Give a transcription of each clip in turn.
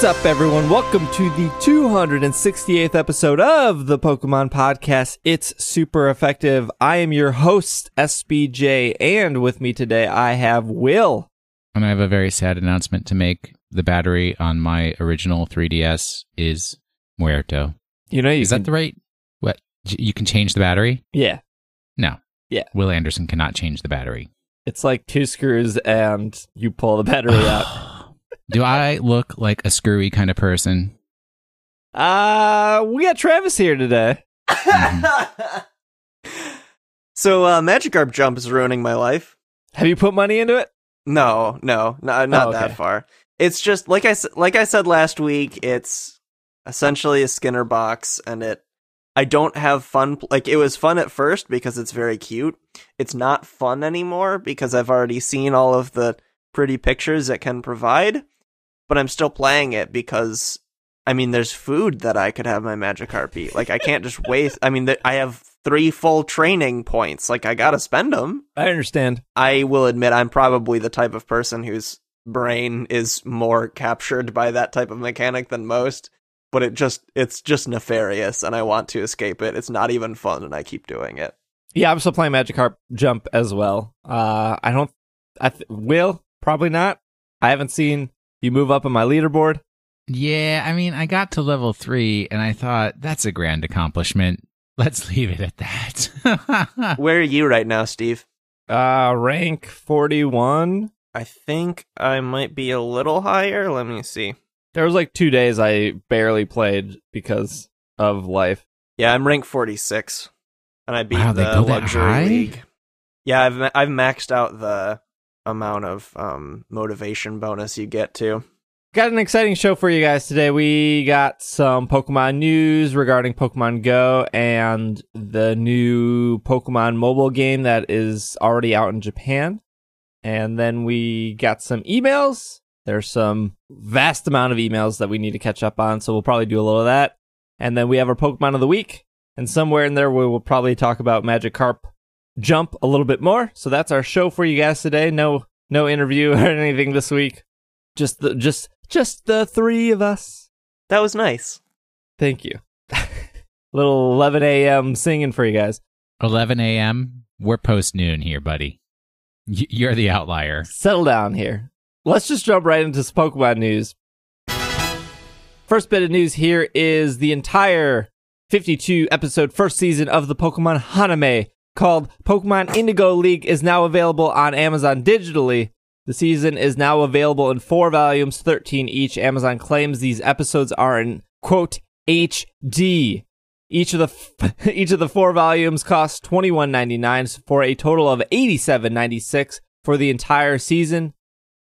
What's up, everyone? Welcome to the 268th episode of the Pokemon Podcast. It's super effective. I am your host, SBJ, and with me today I have Will. And I have a very sad announcement to make. The battery on my original 3DS is muerto. You know, you Is can, that the right? What? You can change the battery? yeah, No. Yeah. Will Anderson cannot change the battery. it's like two screws and you pull the battery out. Do I look like a screwy kind of person? Uh, we got Travis here today. so uh, Magikarp jump is ruining my life. Have you put money into it? No, no, no not Oh, okay. that far. It's just like I s- like I said last week. It's essentially a Skinner box, and it. I don't have fun. Like it was fun at first because it's very cute. It's not fun anymore because I've already seen all of the pretty pictures it can provide. But I'm still playing it because I mean, there's food that I could have my Magikarp eat. Like I can't just waste. I mean, th- I have three full training points. Like I gotta spend them. I understand. I will admit I'm probably the type of person whose brain is more captured by that type of mechanic than most, but it just it's just nefarious and I want to escape it. It's not even fun and I keep doing it. Yeah, I'm still playing Magikarp Jump as well. Uh, I don't. I th- will probably not. I haven't seen you move up on my leaderboard. Yeah, I mean, I got to level three and I thought that's a grand accomplishment. Let's leave it at that. Where are you right now, Steve? Uh, rank 41. I think I might be a little higher. Let me see. There was like two days I barely played because of life. Yeah, I'm rank 46 and I beat Wow, they the go that luxury high? league. Yeah, I've ma- I've maxed out the amount of um motivation bonus you get to. Got an exciting show for you guys today. We got some Pokemon news regarding Pokemon Go and the new Pokemon mobile game that is already out in Japan. And then we got some emails. There's some vast amount of emails that we need to catch up on, so we'll probably do a little of that. And then we have our Pokemon of the week, and somewhere in there we will probably talk about Magikarp Jump a little bit more. So that's our show for you guys today. No no interview or anything this week. Just the just just the three of us. That was nice. Thank you. Little 11 a.m. singing for you guys. 11 a.m. We're post noon here, buddy. Y- You're the outlier. Settle down here. Let's just jump right into some Pokemon news. First bit of news here is the entire 52 episode first season of the Pokemon anime called Pokemon Indigo League is now available on Amazon digitally. The season is now available in four volumes, 13 each. Amazon claims these episodes are in quote HD. Each of the f- each of the four volumes costs twenty one ninety nine for a total of eighty seven ninety six for the entire season.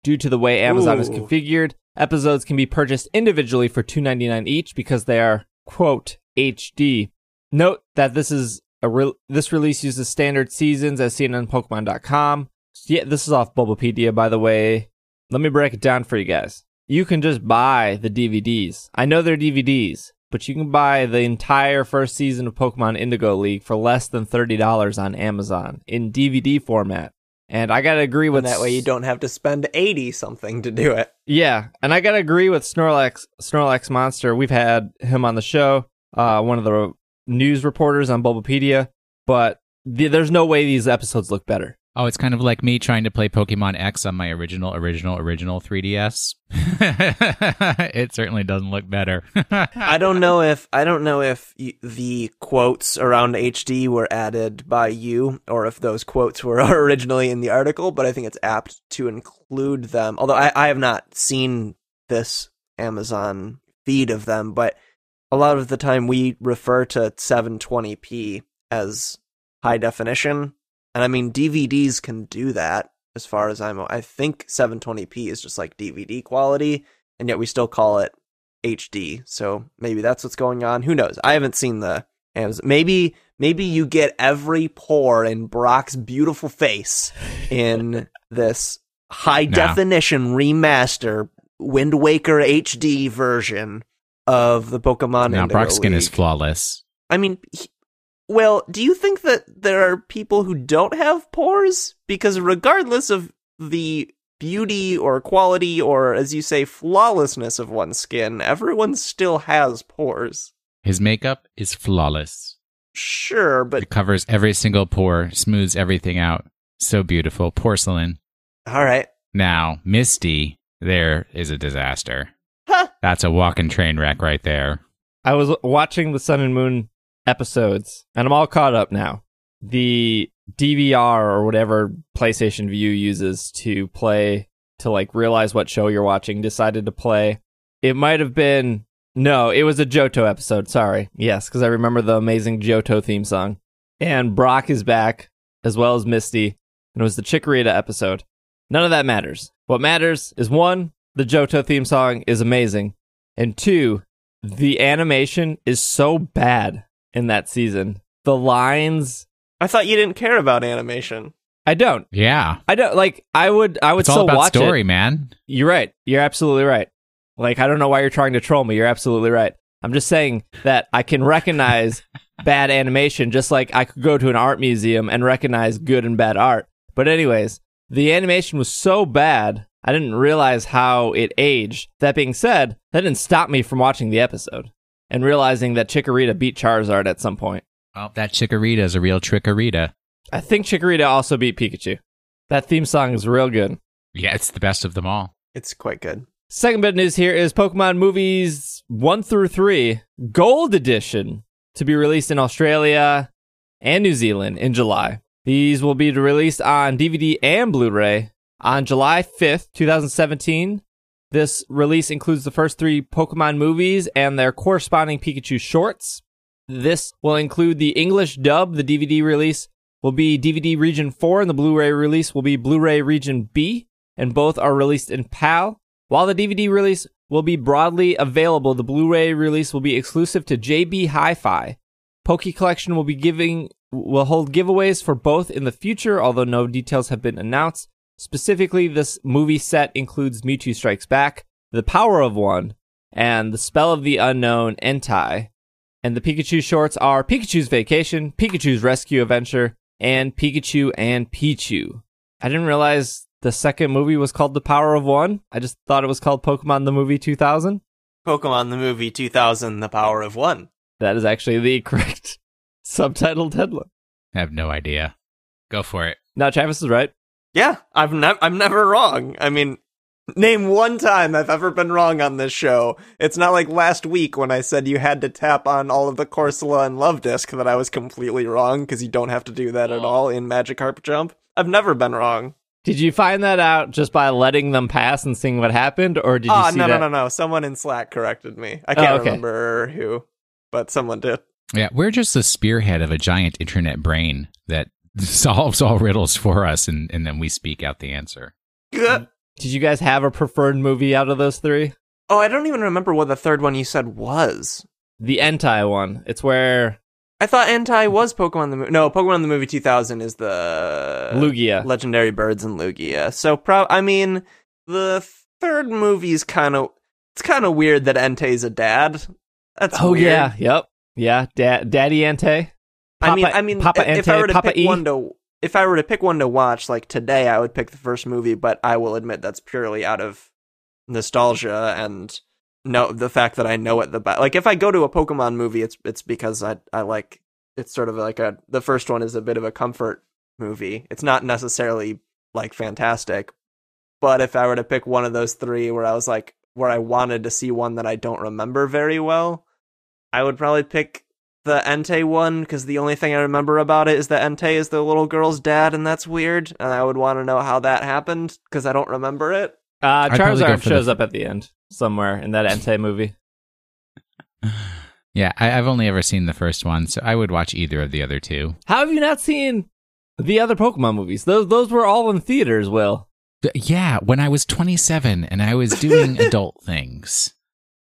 Due to the way Amazon is configured, episodes can be purchased individually for two ninety nine each because they are quote HD. Note that this is re- this release uses standard seasons as seen on Pokemon.com. Yeah, this is off Bulbapedia, by the way. Let me break it down for you guys. You can just buy the DVDs. I know they're DVDs, but you can buy the entire first season of Pokemon Indigo League for less than $30 on Amazon in DVD format. And I gotta agree with And that way you don't have to spend 80 something to do it. yeah, and I gotta agree with Snorlax Snorlax Monster. We've had him on the show, uh, one of the news reporters on Bulbapedia, but th- there's no way these episodes look better. Oh, it's kind of like me trying to play Pokemon X on my original, original, original 3DS. it certainly doesn't look better. I don't know if I don't know if y- the quotes around HD were added by you or if those quotes were originally in the article, but I think it's apt to include them. Although I, I have not seen this Amazon feed of them, but a lot of the time we refer to 720p as high definition, and I mean DVDs can do that. As far as I'm, I think 720p is just like DVD quality, and yet we still call it HD. So maybe that's what's going on. Who knows? I haven't seen the Amazon. Maybe maybe you get every pore in Brock's beautiful face in this high No. definition remaster Wind Waker HD version of the Pokemon. now, Indigo Brock's skin is flawless. I mean, he- well, do you think that there are people who don't have pores? Because regardless of the beauty or quality or, as you say, flawlessness of one's skin, everyone still has pores. His makeup is flawless. Sure, but It covers every single pore, smooths everything out. So beautiful. Porcelain. all right. Now, Misty, there is a disaster. Huh. That's a walking train wreck right there. I was watching the Sun and Moon episodes, and I'm all caught up now. The DVR or whatever PlayStation View uses to play to like realize what show you're watching decided to play. It might have been no, it was a Johto episode. Sorry, yes, because I remember the amazing Johto theme song. And Brock is back as well as Misty, and it was the Chikorita episode. None of that matters. What matters is one, the Johto theme song is amazing, and two, the animation is so bad in that season. The lines, I thought you didn't care about animation. I don't. Yeah. I don't like. I would. I would It's all still about watch story, it. man. You're right. You're absolutely right. Like I don't know why you're trying to troll me. You're absolutely right. I'm just saying that I can recognize bad animation, just like I could go to an art museum and recognize good and bad art. But anyways, the animation was so bad. I didn't realize how it aged. That being said, that didn't stop me from watching the episode and realizing that Chikorita beat Charizard at some point. Well, that Chikorita is a real Chikorita. I think Chikorita also beat Pikachu. That theme song is real good. Yeah, it's the best of them all. It's quite good. Second bit of news here is Pokemon movies 1 through 3 Gold Edition to be released in Australia and New Zealand in July. These will be released on DVD and Blu ray on July 5th, 2017. This release includes the first three Pokemon movies and their corresponding Pikachu shorts. This will include the English dub. The DVD release will be DVD Region 4, and the Blu ray release will be Blu ray Region B, and both are released in PAL. While the DVD release will be broadly available, the Blu-ray release will be exclusive to JB Hi-Fi. Poke Collection will be giving will hold giveaways for both in the future, although no details have been announced. Specifically, this movie set includes Mewtwo Strikes Back, The Power of One, and The Spell of the Unknown Entei. And the Pikachu shorts are Pikachu's Vacation, Pikachu's Rescue Adventure, and Pikachu and Pichu. I didn't realize the second movie was called The Power of One. I just thought it was called Pokemon the Movie 2000. Pokemon the movie 2000, The Power of One. That is actually the correct subtitled headline. I have no idea. Go for it. Now, Travis is right. Yeah, I've nev- I'm never wrong. I mean, name one time I've ever been wrong on this show. It's not like last week when I said you had to tap on all of the Corsola and Luvdisc that I was completely wrong because you don't have to do that at Oh. all in Magic Magikarp Jump. I've never been wrong. Did you find that out just by letting them pass and seeing what happened, or did you ah, see no, that? no, no, no. Someone in Slack corrected me. I oh, can't Oh, okay. remember who, but someone did. Yeah, we're just the spearhead of a giant internet brain that solves all riddles for us, and, and then we speak out the answer. Did you guys have a preferred movie out of those three? Oh, I don't even remember what the third one you said was. The Entei one. It's where I thought Entei was Pokemon the movie. No, Pokemon the movie 2000 is the Lugia. Legendary Birds and Lugia. So, pro- I mean, the third movie's kind of it's kind of weird that Entei's a dad. That's oh weird. yeah, yep, yeah. Da- Daddy Entei. I mean, I mean, Papa if I were to Papa pick E. one to if I were to pick one to watch like today, I would pick the first movie. But I will admit that's purely out of nostalgia and no the fact that I know it the best. Like if I go to a Pokemon movie, it's it's because I I like it's sort of like a the first one is a bit of a comfort movie. It's not necessarily like fantastic, but if I were to pick one of those three where I was like where I wanted to see one that I don't remember very well, I would probably pick the Entei one because the only thing I remember about it is that Entei is the little girl's dad, and that's weird. And I would want to know how that happened because I don't remember it. Uh, I'd probably go Charizard for the- shows up at the end somewhere in that Entei movie. Yeah, I, I've only ever seen the first one, so I would watch either of the other two. How have you not seen the other Pokemon movies? Those those were all in theaters. Will But yeah, when I was 27 and I was doing adult things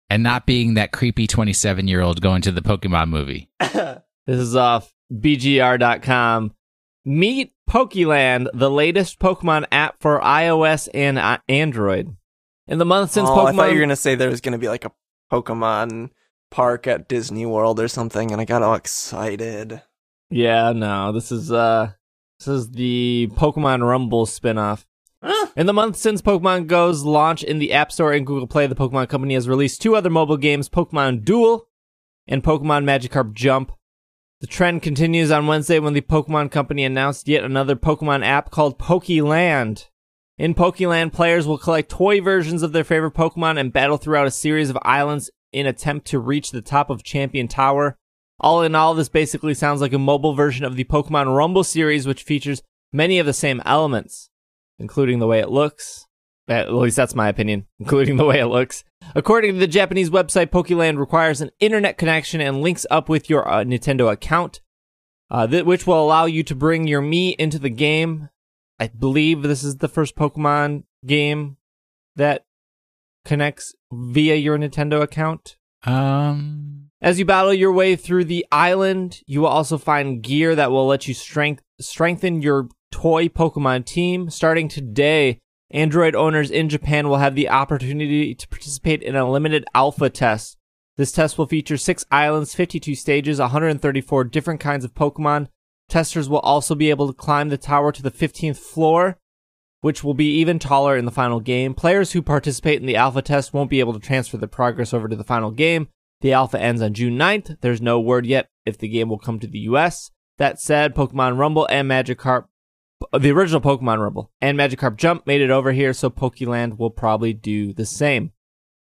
and not being that creepy 27 year old going to the Pokemon movie. this is off BGR.com. Meet Pokeland, the latest Pokemon app for iOS and uh, Android. In the month since oh, Pokemon, I thought you were gonna say there was gonna be like a Pokemon park at Disney World or something, and I got all excited. Yeah, no, this is uh this is the Pokemon Rumble spinoff. In the month since Pokemon Go's launch in the App Store and Google Play, the Pokemon Company has released two other mobile games, Pokemon Duel and Pokemon Magikarp Jump. The trend continues on Wednesday when the Pokemon Company announced yet another Pokemon app called Pokeland. In Pokeland, players will collect toy versions of their favorite Pokemon and battle throughout a series of islands in attempt to reach the top of Champion Tower. All in all, this basically sounds like a mobile version of the Pokemon Rumble series, which features many of the same elements, including the way it looks. At least that's my opinion, including the way it looks. According to the Japanese website, Pokeland requires an internet connection and links up with your uh, Nintendo account, uh, th- which will allow you to bring your Mii into the game. I believe this is the first Pokemon game that connects via your Nintendo account. Um, As you battle your way through the island, you will also find gear that will let you strength- strengthen your toy Pokemon team. Starting today, Android owners in Japan will have the opportunity to participate in a limited alpha test. This test will feature six islands, 52 stages, 134 different kinds of Pokemon. Testers will also be able to climb the tower to the 15th floor, which will be even taller in the final game. Players who participate in the alpha test won't be able to transfer their progress over to the final game. The alpha ends on June 9th. There's no word yet if the game will come to the US. That said, Pokemon Rumble and Magikarp, the original Pokemon Rumble and Magikarp Jump made it over here, so Pokeland will probably do the same.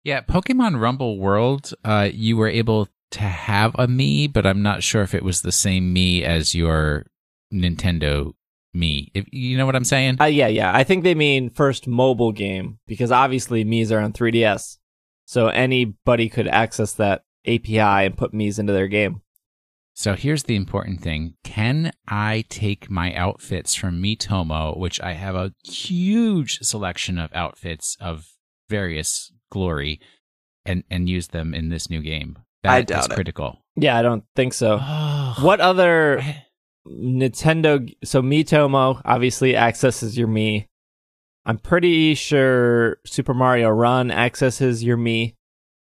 yeah, Pokemon Rumble World, uh, you were able to have a Mii, but I'm not sure if it was the same Mii as your Nintendo Mii. If, you know what I'm saying? Uh, yeah, yeah. I think they mean first mobile game because obviously Mii's are on 3DS. So anybody could access that API and put Mii's into their game. So here's the important thing. Can I take my outfits from Miitomo, which I have a huge selection of outfits of various glory, and, and use them in this new game? That I is doubt it. critical. Yeah, I don't think so. Oh, What other Nintendo? So Miitomo obviously accesses your Mii. I'm pretty sure Super Mario Run accesses your Mii.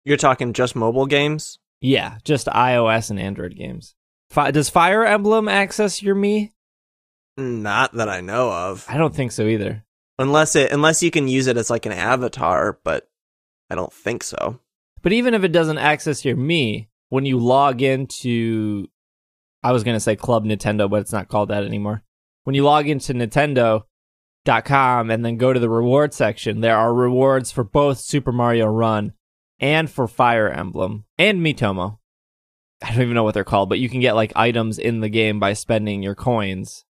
You're talking just mobile games? Yeah, just iOS and Android games. Fi- does Fire Emblem access your Mii? Not that I know of. I don't think so either. Unless it unless you can use it as like an avatar, but I don't think so. But even if it doesn't access your Mii, when you log into, I was going to say Club Nintendo, but it's not called that anymore. When you log into Nintendo.com and then go to the reward section, there are rewards for both Super Mario Run and for Fire Emblem and Miitomo. I don't even know what they're called, but you can get like items in the game by spending your coins.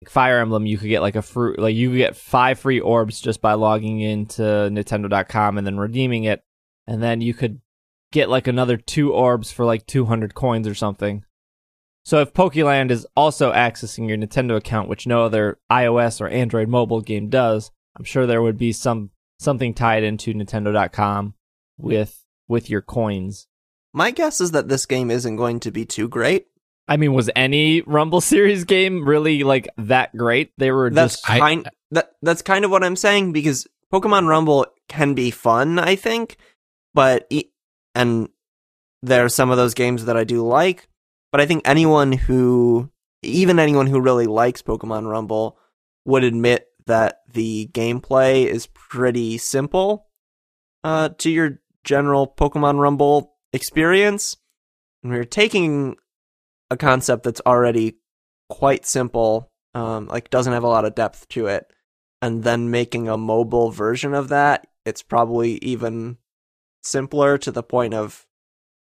Like Fire Emblem, you could get like a fruit, like you could get five free orbs just by logging into Nintendo.com and then redeeming it and then you could get like another two orbs for like 200 coins or something. So if Pokeland is also accessing your Nintendo account, which no other iOS or Android mobile game does, I'm sure there would be some something tied into Nintendo.com with with your coins. My guess is that this game isn't going to be too great. I mean, was any Rumble Series game really like that great? They were That's just I- kind that that's kind of what I'm saying because Pokemon Rumble can be fun, I think, but e- and there are some of those games that I do like, but I think anyone who even anyone who really likes Pokemon Rumble would admit that the gameplay is pretty simple uh, to your general Pokemon Rumble experience. And we're taking a concept that's already quite simple, um, like doesn't have a lot of depth to it, and then making a mobile version of that, it's probably even simpler to the point of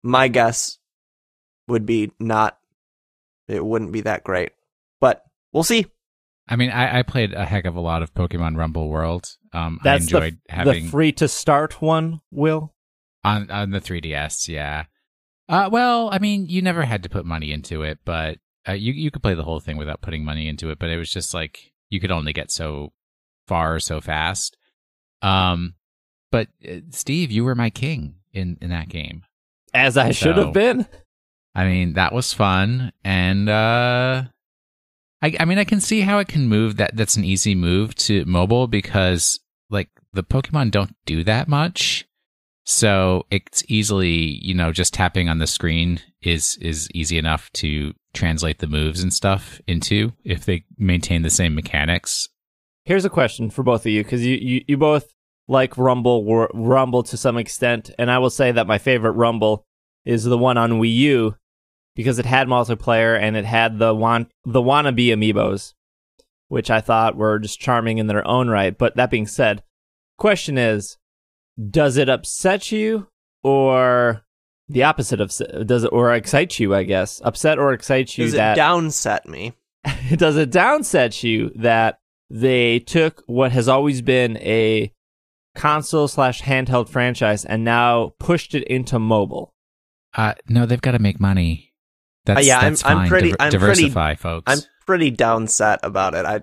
my guess would be not it wouldn't be that great. But we'll see. I mean, I, I played a heck of a lot of Pokemon Rumble World. Um, that's I enjoyed the, having the free to start one. Will on on the 3DS. Yeah. Uh, well, I mean, you never had to put money into it, but uh, you you could play the whole thing without putting money into it. But it was just like you could only get so far so fast. Um, but uh, Steve, you were my king in in that game. as I should have been. I mean, that was fun, and uh, I, I mean, I can see how it can move. That that's an easy move to mobile because like the Pokemon don't do that much, so it's easily you know just tapping on the screen is is easy enough to translate the moves and stuff into if they maintain the same mechanics. here's a question for both of you because you, you you both like Rumble Rumble to some extent, and I will say that my favorite Rumble is the one on Wii U because it had multiplayer and it had the want the wannabe amiibos, which I thought were just charming in their own right. But that being said, question is, does it upset you or the opposite of does it or excite you? I guess upset or excite you Does that it downset me? does it downset you that they took what has always been a console slash handheld franchise and now pushed it into mobile? Uh, no, they've got to make money. That's, Uh, yeah, I'm- that's I'm pretty- Diver- I'm pretty- folks. I'm pretty downset about it. I,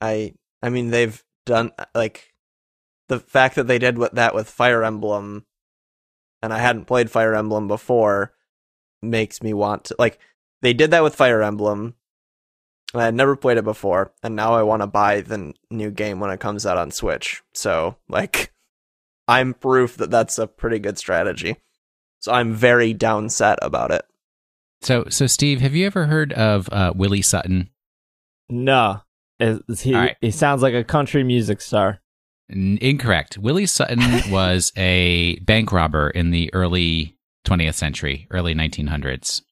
I, I mean, they've done like the fact that they did what that with Fire Emblem, and I hadn't played Fire Emblem before, makes me want to like. They did that with Fire Emblem. And I had never played it before, and now I want to buy the n- new game when it comes out on Switch. So, like, I'm proof that that's a pretty good strategy. So I'm very downset about it. So, so Steve, have you ever heard of uh, Willie Sutton? No, Is- is he All right. he sounds like a country music star. N- incorrect. Willie Sutton was a bank robber in the early 20th century, early 1900s.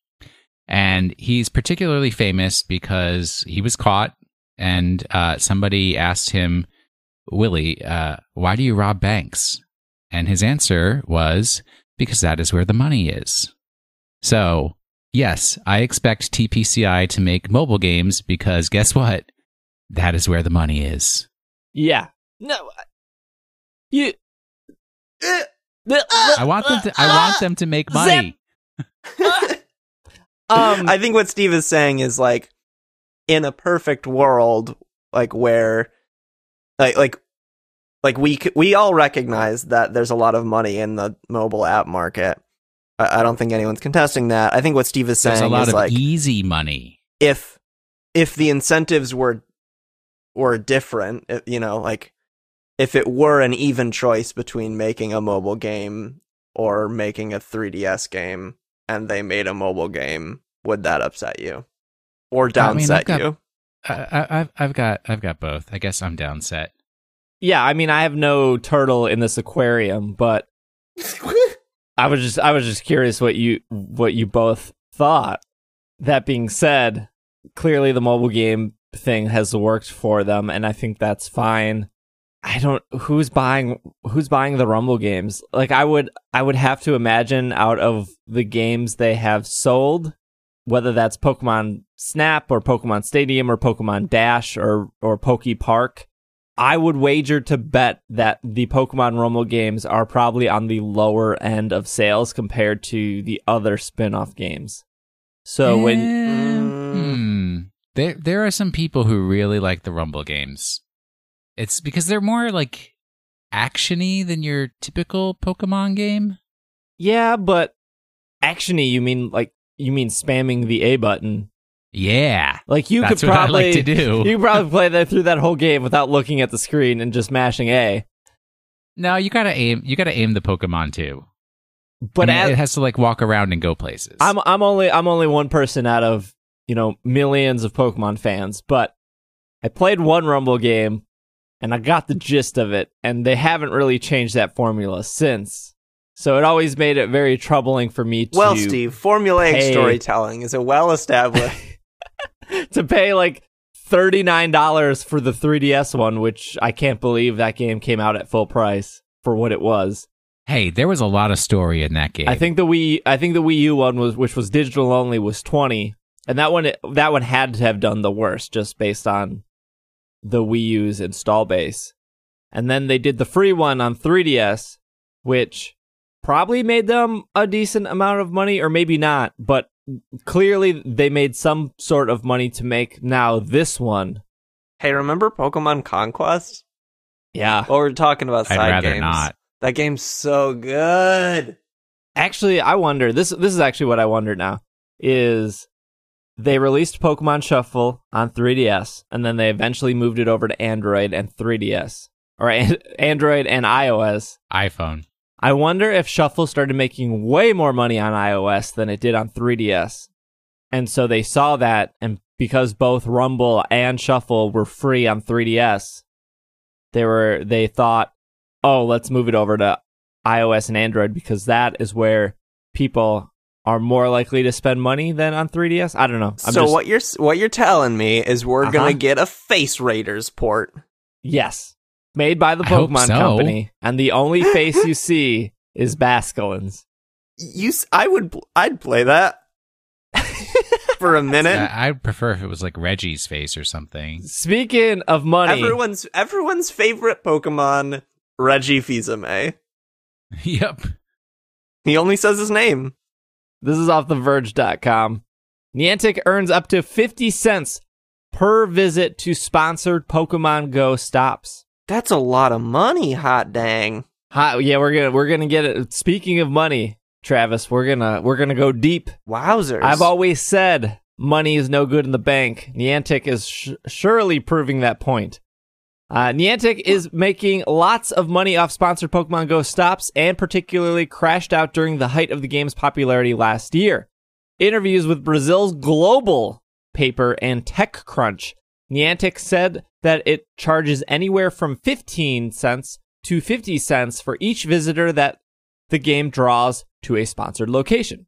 And he's particularly famous because he was caught and uh, somebody asked him, Willie, uh, why do you rob banks? And his answer was, because that is where the money is. So, yes, I expect TPCI to make mobile games because guess what? That is where the money is. Yeah, no, I- you. Uh, I want them to. I want them to make money. Um, um, I think what Steve is saying is like, in a perfect world, like where, like like, like we we all recognize that there's a lot of money in the mobile app market. I, I don't think anyone's contesting that. I think what Steve is There's saying a lot is of like, easy money. if if the incentives were were different, you know, like if it were an even choice between making a mobile game or making a 3DS game and they made a mobile game, would that upset you or I mean, I've downset got- you? I, I, I've I've got I've got both. I guess I'm downset. yeah, I mean, I have no turtle in this aquarium, but I was just I was just curious what you what you both thought. That being said, clearly the mobile game thing has worked for them and I think that's fine. I don't who's buying who's buying the Rumble games? Like I would I would have to imagine out of the games they have sold whether that's Pokemon Snap or Pokemon Stadium or Pokemon Dash or or Poke Park, I would wager to bet that the Pokemon Rumble games are probably on the lower end of sales compared to the other spin-off games. So when Eh, hmm, there there are some people who really like the Rumble games. It's because they're more like actiony than your typical Pokemon game. yeah, but actiony, you mean like you mean spamming the A button? Yeah, Like you that's could what probably I like to do. you probably play that through that whole game without looking at the screen and just mashing A. no, you gotta aim. You gotta aim the Pokemon too. But I mean, as, it has to like walk around and go places. I'm I'm only I'm only one person out of you know millions of Pokemon fans, but I played one Rumble game and I got the gist of it, and they haven't really changed that formula since. So it always made it very troubling for me to Well, Steve, formulaic pay- storytelling is a well established. to pay like thirty nine dollars for the 3DS one, which I can't believe that game came out at full price for what it was. hey, there was a lot of story in that game. I think the Wii, I think the Wii U one was, which was digital only, was twenty, and that one, that one had to have done the worst just based on the Wii U's install base. And then they did the free one on 3DS, which probably made them a decent amount of money, or maybe not, but clearly they made some sort of money to make now this one. hey, remember Pokemon Conquest? Yeah. Well, we're talking about side I'd side rather games. not. That game's so good. Actually, I wonder this. This is actually what I wonder now. Is they released Pokemon Shuffle on 3DS, and then they eventually moved it over to Android and 3DS, or an- Android and iOS. iPhone. I wonder if Shuffle started making way more money on iOS than it did on 3DS, and so they saw that and because both Rumble and Shuffle were free on 3DS, they were they thought, "Oh, let's move it over to iOS and Android because that is where people are more likely to spend money than on 3DS." I don't know. I'm so just- what you're what you're telling me is we're Uh-huh. gonna get a Face Raiders port. Yes. Made by the Pokemon so. Company, and the only face you see is Basculin's. You, s- I would, I'd play that for a minute. I- I'd prefer if it was like Reggie's face or something. Speaking of money, Everyone's everyone's favorite Pokemon, Reggie Fils-Aimé. yep. He only says his name. This is off TheVerge.com. Niantic earns up to 50 cents per visit to sponsored Pokemon Go stops. That's a lot of money. Hot dang. Hot, yeah, we're gonna we're gonna get it. Speaking of money, Travis, we're gonna we're gonna go deep. Wowzers. I've always said money is no good in the bank. Niantic is sh- surely proving that point. Uh, Niantic is making lots of money off sponsored Pokemon Go stops and particularly crashed out during the height of the game's popularity last year. Interviews with Brazil's global paper and TechCrunch, Niantic said that it charges anywhere from 15 cents to 50 cents for each visitor that the game draws to a sponsored location.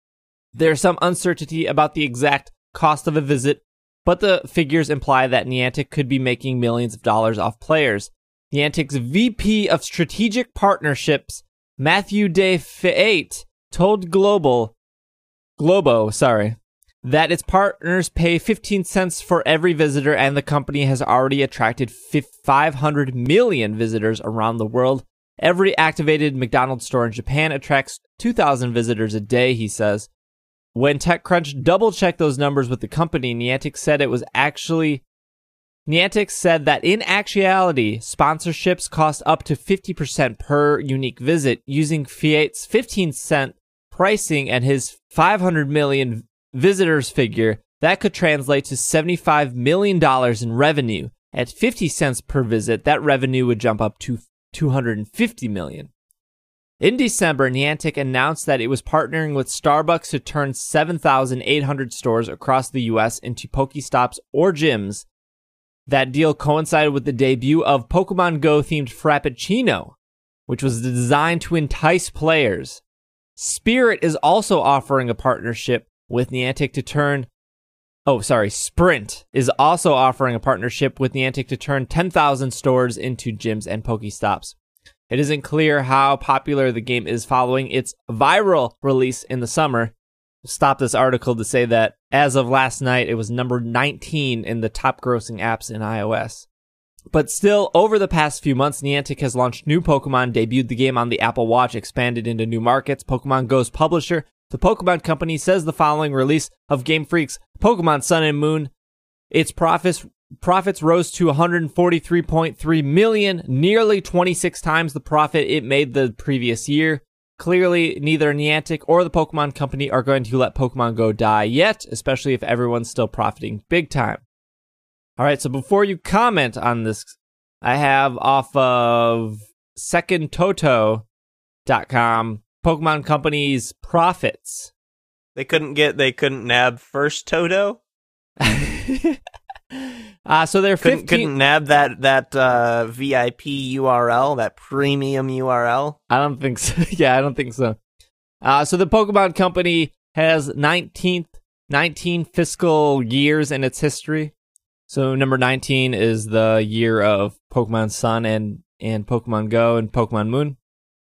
There's some uncertainty about the exact cost of a visit, but the figures imply that Niantic could be making millions of dollars off players. Niantic's VP of Strategic Partnerships, Mathieu de Fayet, told Global, Globo, sorry, that its partners pay 15 cents for every visitor and the company has already attracted 500 million visitors around the world. Every activated McDonald's store in Japan attracts 2,000 visitors a day, he says. When TechCrunch double checked those numbers with the company, Niantic said it was actually. Niantic said that in actuality, sponsorships cost up to 50% per unique visit, using Fayet's 15 cent pricing and his 500 million visitors figure. That could translate to $75 million in revenue. At 50 cents per visit, that revenue would jump up to 250 million. In December, Niantic announced that it was partnering with Starbucks to turn 7,800 stores across the US into Pokestops or gyms. That deal coincided with the debut of Pokemon Go themed Frappuccino, which was designed to entice players. Spirit is also offering a partnership with Niantic to turn Oh, sorry. Sprint is also offering a partnership with Niantic to turn 10,000 stores into gyms and Pokestops. It isn't clear how popular the game is following its viral release in the summer. Stop this article to say that as of last night, it was number 19 in the top grossing apps in iOS. But still, over the past few months, Niantic has launched new Pokemon, debuted the game on the Apple Watch, expanded into new markets. Pokemon Go's publisher, the Pokemon Company, says the following release of Game Freak's Pokemon Sun and Moon, its profits profits rose to 143.3 million, nearly 26 times the profit it made the previous year. Clearly, neither Niantic or the Pokemon Company are going to let Pokemon Go die yet, especially if everyone's still profiting big time. All right, so before you comment on this, I have off of secondtoto.com Pokemon Company's profits. They couldn't get. They couldn't nab first Toto. uh, so they're Couldn't 15 couldn't nab that that uh, VIP URL, that premium URL. I don't think so. yeah, I don't think so. Uh, so the Pokemon Company has 19th, 19 fiscal years in its history. So number 19 is the year of Pokemon Sun and, and Pokemon Go and Pokemon Moon.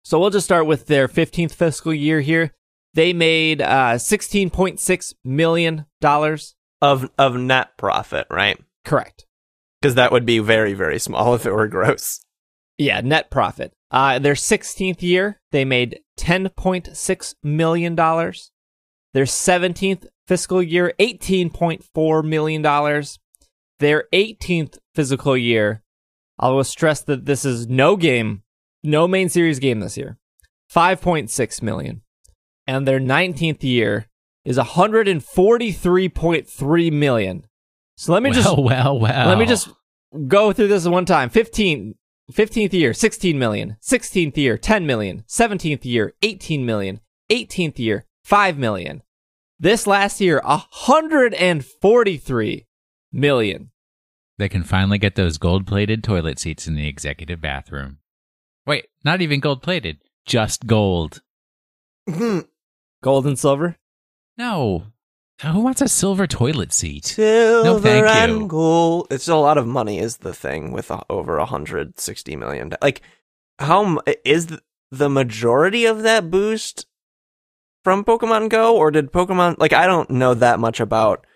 So we'll just start with their 15th fiscal year here. They made uh, $16.6 million. Of of net profit, right? Correct. Because that would be very very small if it were gross. Yeah, net profit. Uh, their 16th year, they made $10.6 million. Their 17th fiscal year, $18.4 million. Their 18th physical year, I will stress that this is no game, no main series game this year, 5.6 million. And their 19th year is 143.3 million. So let me well, just well, well. let me just go through this one time. 15, 15th year, 16 million. 16th year, 10 million. 17th year, 18 million. 18th year, 5 million. This last year, 143 million. They can finally get those gold plated toilet seats in the executive bathroom. Wait, not even gold plated, just gold. Gold and silver? No. Who wants a silver toilet seat? Silver thank and you. gold. It's a lot of money, is the thing with a, over 160 million. Like, how is th- the majority of that boost from Pokemon Go, or did Pokemon like I don't know that much about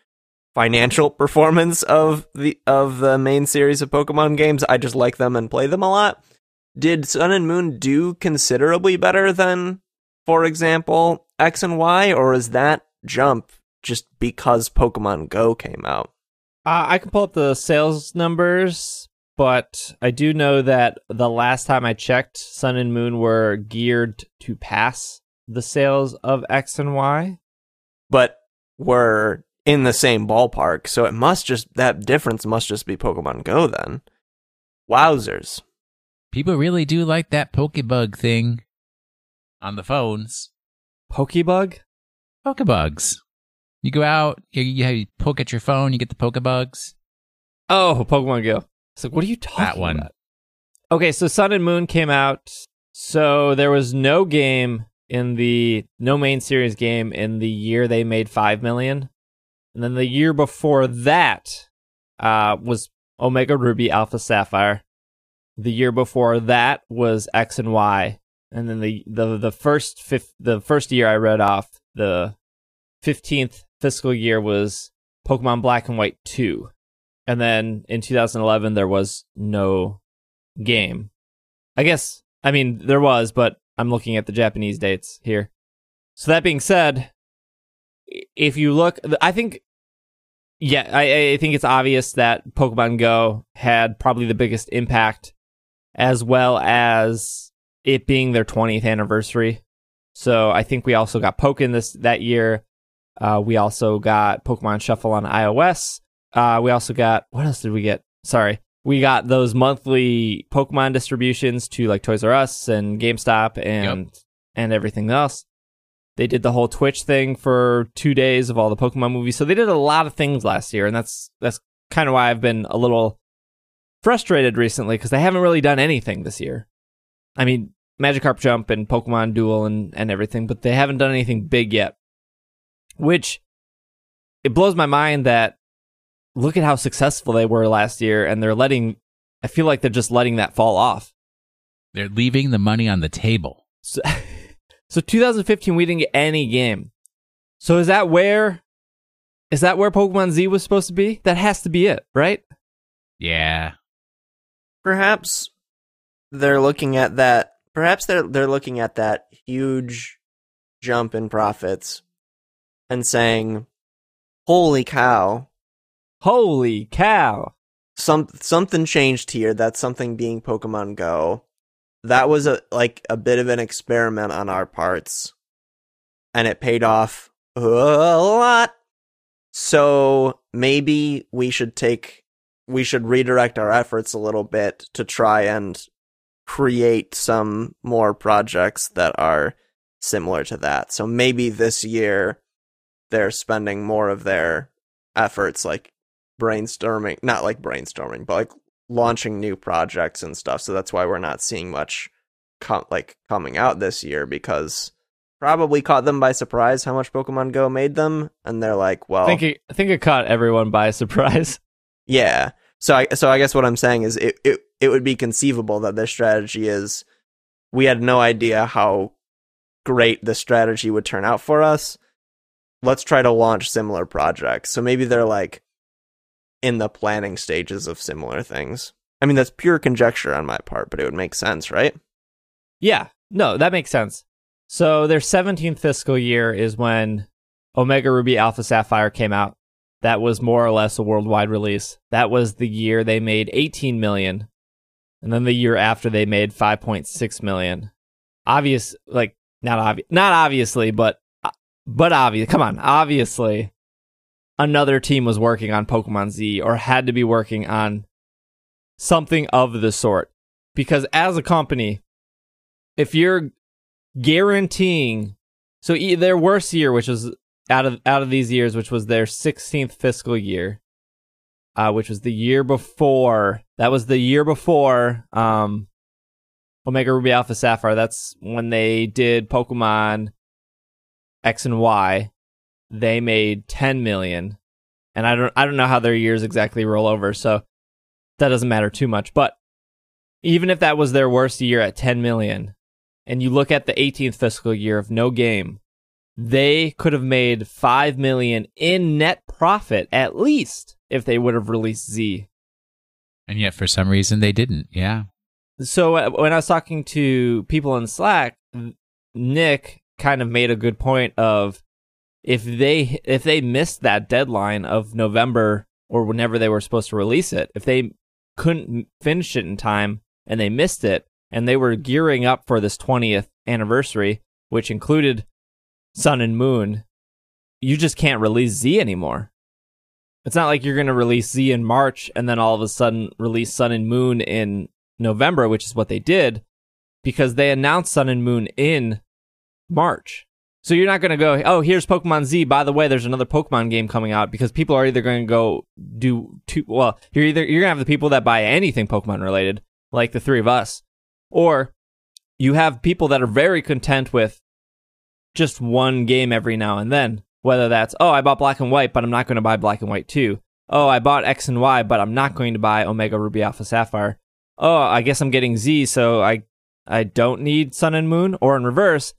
financial performance of the of the main series of Pokemon games. I just like them and play them a lot. Did Sun and Moon do considerably better than, for example, X and Y, or is that jump just because Pokemon Go came out? Uh, I can pull up the sales numbers, but I do know that the last time I checked, Sun and Moon were geared to pass the sales of X and Y. but were in the same ballpark. So it must just that difference must just be Pokemon Go then. Wowzers. People really do like that Pokebug thing on the phones. Pokebug? Pokebugs. You go out, you, you, you poke at your phone, you get the Pokebugs. Oh, Pokemon Go. So what are you talking That one. about? Okay, so Sun and Moon came out. So there was no game in the no main series game in the year they made five million, and then the year before that uh, was Omega Ruby Alpha Sapphire. The year before that was X and Y, and then the the the first fifth the first year I read off the fifteenth fiscal year was Pokemon Black and White two, and then in 2011 there was no game. I guess I mean there was, but I'm looking at the Japanese dates here. So that being said, if you look, I think, yeah, I, I think it's obvious that Pokemon Go had probably the biggest impact, as well as it being their 20th anniversary. So I think we also got Pokken this that year. Uh, we also got Pokemon Shuffle on iOS. Uh, we also got what else did we get? Sorry, we got those monthly Pokemon distributions to like Toys R Us and GameStop and and everything else. They did the whole Twitch thing for two days of all the Pokemon movies. So they did a lot of things last year, and that's that's kind of why I've been a little frustrated recently because they haven't really done anything this year. I mean, Magikarp Jump and Pokemon Duel and and everything, but they haven't done anything big yet. Which it blows my mind that look at how successful they were last year, and they're letting. I feel like they're just letting that fall off. They're leaving the money on the table. So, so 2015, we didn't get any game. So is that where? Is that where Pokemon Z was supposed to be? That has to be it, right? Yeah. Perhaps they're looking at that perhaps they're they're looking at that huge jump in profits and saying, "Holy cow, Holy cow! some something changed here. That's something being Pokemon Go. That was a like a bit of an experiment on our parts, and it paid off a lot. So maybe we should take we should redirect our efforts a little bit to try and create some more projects that are similar to that. So maybe this year they're spending more of their efforts like brainstorming, not like brainstorming, but like launching new projects and stuff. So that's why we're not seeing much com- like coming out this year because probably caught them by surprise how much Pokemon Go made them, and they're like, well, I think it, I think it caught everyone by surprise. yeah. So I so I guess what I'm saying is it, it it would be conceivable that their strategy is we had no idea how great the strategy would turn out for us. Let's try to launch similar projects. So maybe they're like in the planning stages of similar things. I mean that's pure conjecture on my part, but it would make sense, right? Yeah, no, that makes sense. So their 17th fiscal year is when Omega Ruby Alpha Sapphire came out. That was more or less a worldwide release. That was the year they made 18 million. And then the year after they made 5.6 million. Obvious like not obvious not obviously, but but obvious. Come on, obviously another team was working on Pokemon Z or had to be working on something of the sort. Because as a company, if you're guaranteeing so their worst year which was out of out of these years which was their 16th fiscal year uh, which was the year before. That was the year before um, Omega Ruby Alpha Sapphire. That's when they did Pokemon X and Y. They made 10 million, and I don't I don't know how their years exactly roll over, so that doesn't matter too much. But even if that was their worst year at 10 million, and you look at the 18th fiscal year of no game, they could have made 5 million in net profit at least if they would have released Z. And yet, for some reason, they didn't. Yeah. So uh, when I was talking to people in Slack, Nick kind of made a good point of if they if they missed that deadline of November or whenever they were supposed to release it, if they couldn't finish it in time and they missed it and they were gearing up for this 20th anniversary, which included Sun and Moon, you just can't release Z anymore. It's not like you're going to release Z in March and then all of a sudden release Sun and Moon in November, which is what they did, because they announced Sun and Moon in March. So you're not going to go, oh, here's Pokemon Z. By the way, there's another Pokemon game coming out because people are either going to go do two. Well, you're either you're going to have the people that buy anything Pokemon related, like the three of us, or you have people that are very content with just one game every now and then. Whether that's, oh, I bought Black and White, but I'm not going to buy Black and White 2. Oh, I bought X and Y, but I'm not going to buy Omega Ruby Alpha Sapphire. Oh, I guess I'm getting Z, so I I don't need Sun and Moon. Or in reverse,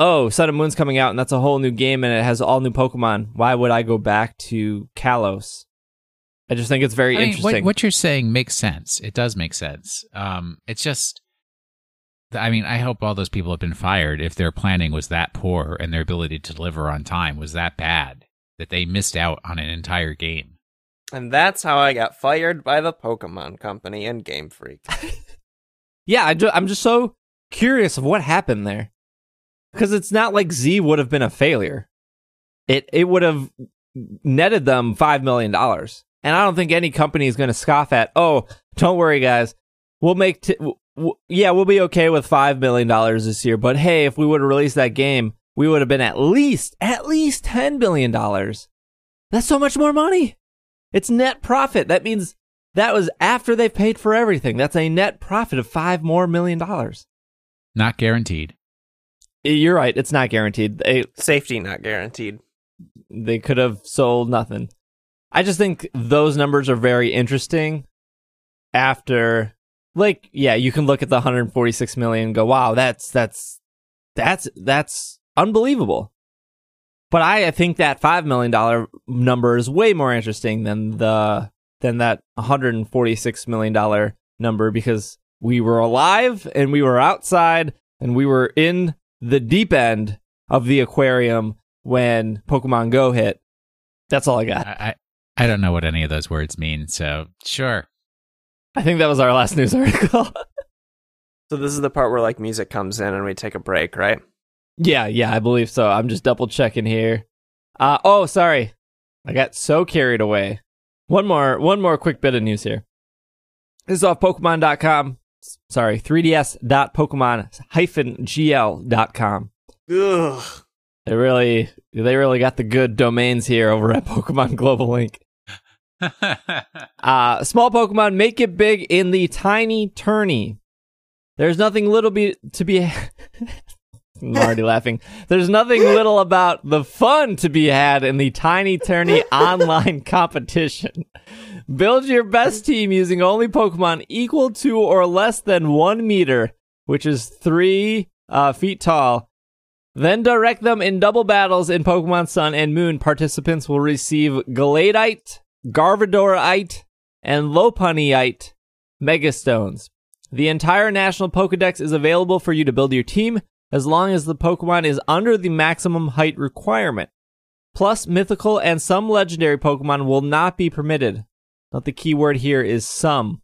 oh, Sun and Moon's coming out and that's a whole new game and it has all new Pokemon. Why would I go back to Kalos? I just think it's very I mean, interesting. What, what, you're saying makes sense. It does make sense. Um, it's just, I mean, I hope all those people have been fired if their planning was that poor and their ability to deliver on time was that bad that they missed out on an entire game. And that's how I got fired by the Pokemon Company and Game Freak. yeah, I ju- I'm just so curious of what happened there. Because it's not like Z would have been a failure. It it would have netted them $5 million. And I don't think any company is going to scoff at, oh, don't worry, guys. We'll make, t- w- w- yeah, we'll be okay with $5 million this year. But hey, if we would have released that game, we would have been at least, at least $10 billion. That's so much more money. It's net profit. That means that was after they paid for everything. That's a net profit of five more million dollars. Not guaranteed. Eh, you're right. It's not guaranteed. They, Safety not guaranteed. They could have sold nothing. I just think those numbers are very interesting. After, like, yeah, you can look at the 146 million and go, "Wow, that's that's that's that's unbelievable." But I, I think that five million dollar number is way more interesting than the than that 146 million dollar number because we were alive and we were outside and we were in the deep end of the aquarium when Pokemon Go hit. That's all I got. I, I don't know what any of those words mean, so sure. I think that was our last news article. so this is the part where like music comes in and we take a break, right? Yeah, yeah, I believe so. I'm just double checking here. Uh oh, sorry. I got so carried away. One more one more quick bit of news here. This is off Pokemon.com. Sorry, 3ds.pokemon-gl.com. Ugh. They really they really got the good domains here over at Pokemon Global Link. uh, small Pokemon make it big in the tiny tourney. There's nothing little be to be. I'm already laughing. There's nothing little about the fun to be had in the tiny tourney online competition. Build your best team using only Pokemon equal to or less than one meter, which is three uh, feet tall. Then direct them in double battles in Pokemon Sun and Moon. Participants will receive Galladite, Gardevoirite, and Lopunnite Megastones. The entire National Pokedex is available for you to build your team as long as the Pokemon is under the maximum height requirement. Plus, mythical and some legendary Pokemon will not be permitted. Note the key word here is some.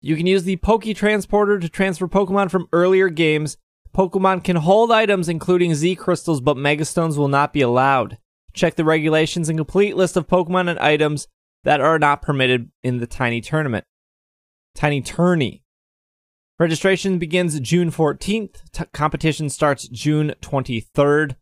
You can use the Poke Transporter to transfer Pokemon from earlier games. Pokemon can hold items including Z crystals, but Megastones will not be allowed. Check the regulations and complete list of Pokemon and items that are not permitted in the Tiny Tournament. Tiny Tourney. Registration begins June 14th. T- competition starts June 23rd.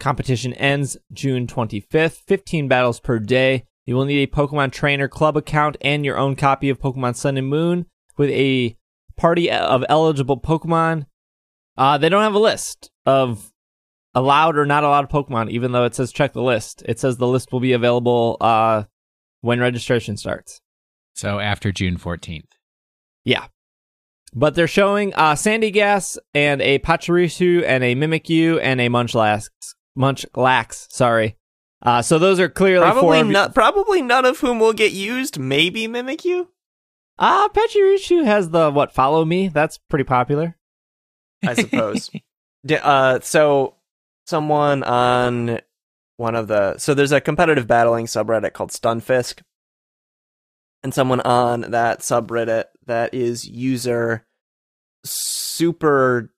Competition ends June 25th. 15 battles per day. You will need a Pokemon Trainer Club account and your own copy of Pokemon Sun and Moon with a party of eligible Pokemon. Uh, they don't have a list of allowed or not allowed Pokemon, even though it says check the list. It says the list will be available uh, when registration starts. So after June 14th. Yeah. But they're showing uh, Sandygast and a Pachirisu and a Mimikyu and a Munchlax. Munchlax, sorry. Uh, so those are clearly four Probably not. Probably none of whom will get used. Maybe Mimikyu. Ah, Pachirisu has the what? Follow me. That's pretty popular. I suppose. D- uh, so someone on one of the so there's a competitive battling subreddit called Stunfisk, and someone on that subreddit that is user super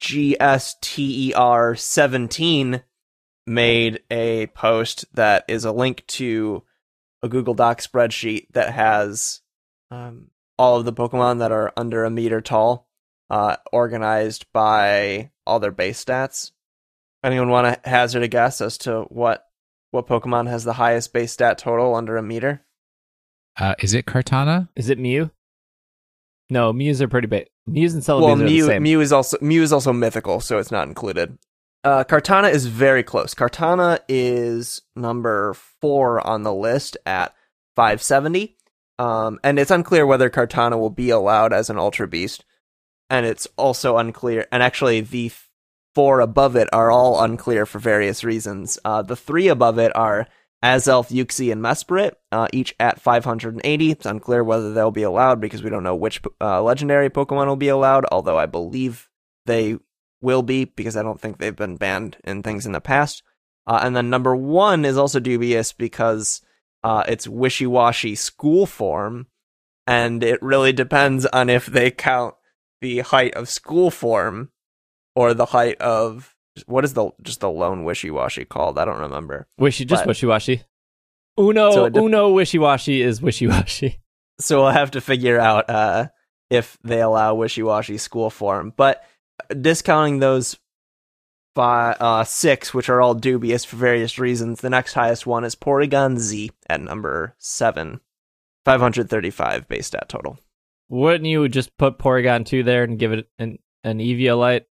gster seventeen made a post that is a link to a Google Doc spreadsheet that has um, all of the Pokemon that are under a meter tall uh, organized by all their base stats. Anyone want to hazard a guess as to what what Pokemon has the highest base stat total under a meter? Uh, is it Kartana? Is it Mew? No, Mews are pretty big. Mews and Celebi well, are the Mew same. Mew is also Mew is also mythical, so it's not included. Uh, Kartana is very close. Kartana is number four on the list at 570, um, and it's unclear whether Kartana will be allowed as an Ultra Beast, and it's also unclear. And actually, the four above it are all unclear for various reasons. Uh, the three above it are Azelf, Uxie, and Mesprit, uh, each at 580. It's unclear whether they'll be allowed because we don't know which uh, legendary Pokemon will be allowed, although I believe they will be because I don't think they've been banned in things in the past. Uh, and then number one is also dubious because uh, it's Wishiwashi school form, and it really depends on if they count the height of school form or the height of what is the just the lone Wishiwashi called? I don't remember. Wishy, just But- Wishiwashi. Uno, So de- Uno Wishiwashi is Wishiwashi. So we'll have to figure out uh, if they allow Wishiwashi school form. But discounting those five, uh, six, which are all dubious for various reasons, the next highest one is Porygon Z at number seven, 535 base stat total. Wouldn't you just put Porygon 2 there and give it an, an Eviolite?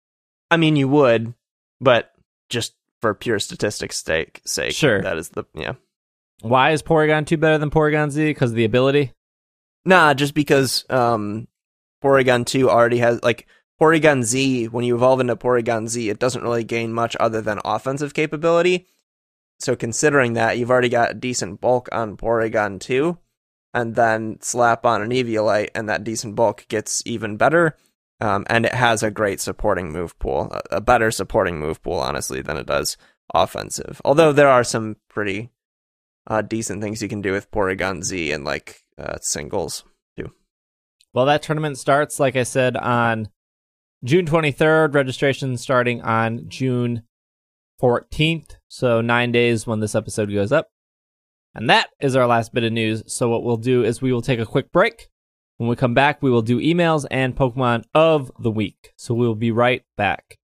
I mean, you would, but just for pure statistics sake, sake, Sure. that is the yeah. Why is Porygon 2 better than Porygon Z? Because of the ability? Nah, just because um, Porygon 2 already has like Porygon Z. When you evolve into Porygon Z, it doesn't really gain much other than offensive capability. So considering that, you've already got a decent bulk on Porygon 2, and then slap on an Eviolite, and that decent bulk gets even better. Um, and it has a great supporting move pool, a, a better supporting move pool, honestly, than it does offensive. Although there are some pretty uh, decent things you can do with Porygon Z and like uh, singles. Too. Well, that tournament starts, like I said, on June 23rd. Registration starting on June 14th. So nine days when this episode goes up. And that is our last bit of news. So what we'll do is we will take a quick break. When we come back, we will do emails and Pokemon of the week. So we'll be right back.